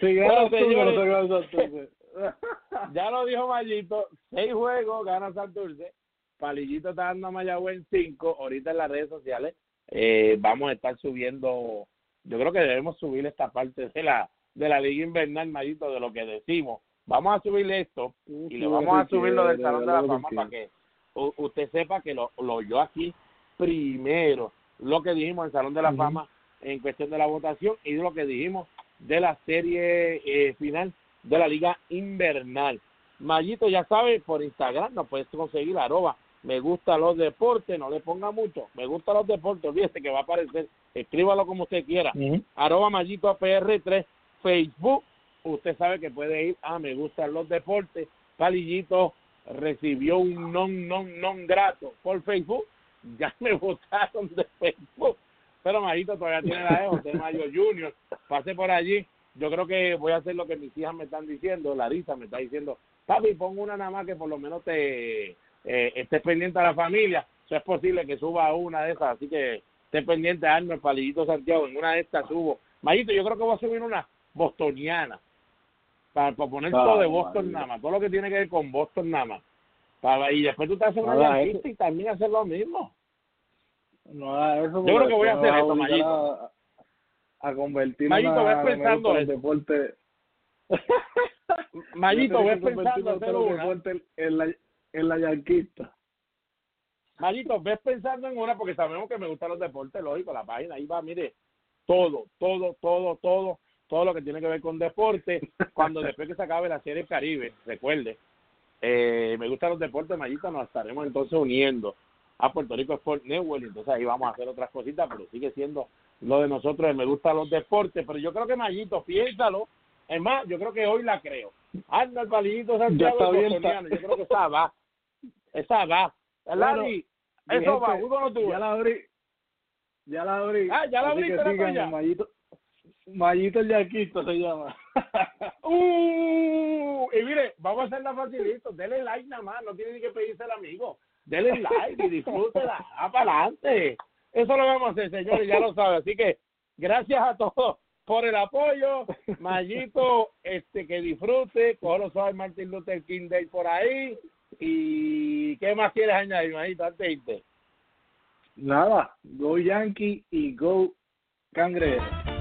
Si Bueno, ganas tú, que no se acabe Santurce. ya lo dijo Mayito, seis juegos gana Santurce, Palillito está dando a Mayagüez en cinco, ahorita en las redes sociales eh, vamos a estar subiendo, yo creo que debemos subir esta parte de la de la liga invernal, Mayito, de lo que decimos, vamos a subirle esto y le vamos a subir lo del Salón de la Fama para que usted sepa que lo, lo yo aquí primero, lo que dijimos en el Salón de la. Fama en cuestión de la votación y lo que dijimos de la serie eh, final de la liga invernal. Mayito, ya sabe, por Instagram nos puedes conseguir arroba me gusta los deportes, no le ponga mucho, me gusta los deportes, olvídese que va a aparecer, escríbalo como usted quiera, Ujú. arroba Mayito PR3, Facebook, usted sabe que puede ir a me gustan los deportes, Palillito recibió un non, non, non grato por Facebook, ya me votaron de Facebook, Bueno, Majito todavía tiene la de José Mayo Junior. Pase por allí. Yo creo que voy a hacer lo que mis hijas me están diciendo. Larisa me está diciendo, papi, pon una nada más que por lo menos te eh, estés pendiente a la familia. Eso es posible que suba una de esas. Así que esté pendiente a Arnold Palillito Santiago. En una de estas subo. Majito, yo creo que voy a subir una bostoniana. Para, para poner Ah, todo de Boston nada más. Todo lo que tiene que ver con Boston nada más. Para, y después tú te haces una Nada, yanquista y también hacer lo mismo. No eso. Yo creo que voy a hacer obligar Mayito. A, convertir Mayito, ves pensando los deportes. Mayito, ves pensando hacer una. en la, en la yanquista. Mayito, ves pensando en una porque sabemos que me gustan los deportes, lógico, la página ahí va, mire, todo, todo, todo, todo, todo lo que tiene que ver con deporte, cuando después que se acabe la serie Caribe, recuerde, eh, me gustan los deportes, Mayito, nos estaremos entonces uniendo a Puerto Rico Sport Network, y entonces ahí vamos a hacer otras cositas, pero sigue siendo lo de nosotros, me gustan los deportes, pero yo creo que Mayito, piénsalo, es más, yo creo que hoy la creo. Anda el palillito Santiago bien, yo creo que esa va, esa va. Larry, Mi eso va, tú. Ya la abrí. Ya la abrí. Ah, ya la sigan, tuya. Mayito, Mayito el Yanquista se llama. Uh, y mire, vamos a hacerla facilito. Dele like nada más, no tiene ni que pedirse el amigo. Dele like y disfrútela. ¡Va para adelante! Eso lo vamos a hacer, señores, ya lo saben. Así que gracias a todos por el apoyo. Mayito, este que disfrute. Cógelo suave Martin Luther King Day por ahí. ¿Y qué más quieres añadir, Mayito, antes de irte? Nada, go Yankee y go Cangrejo.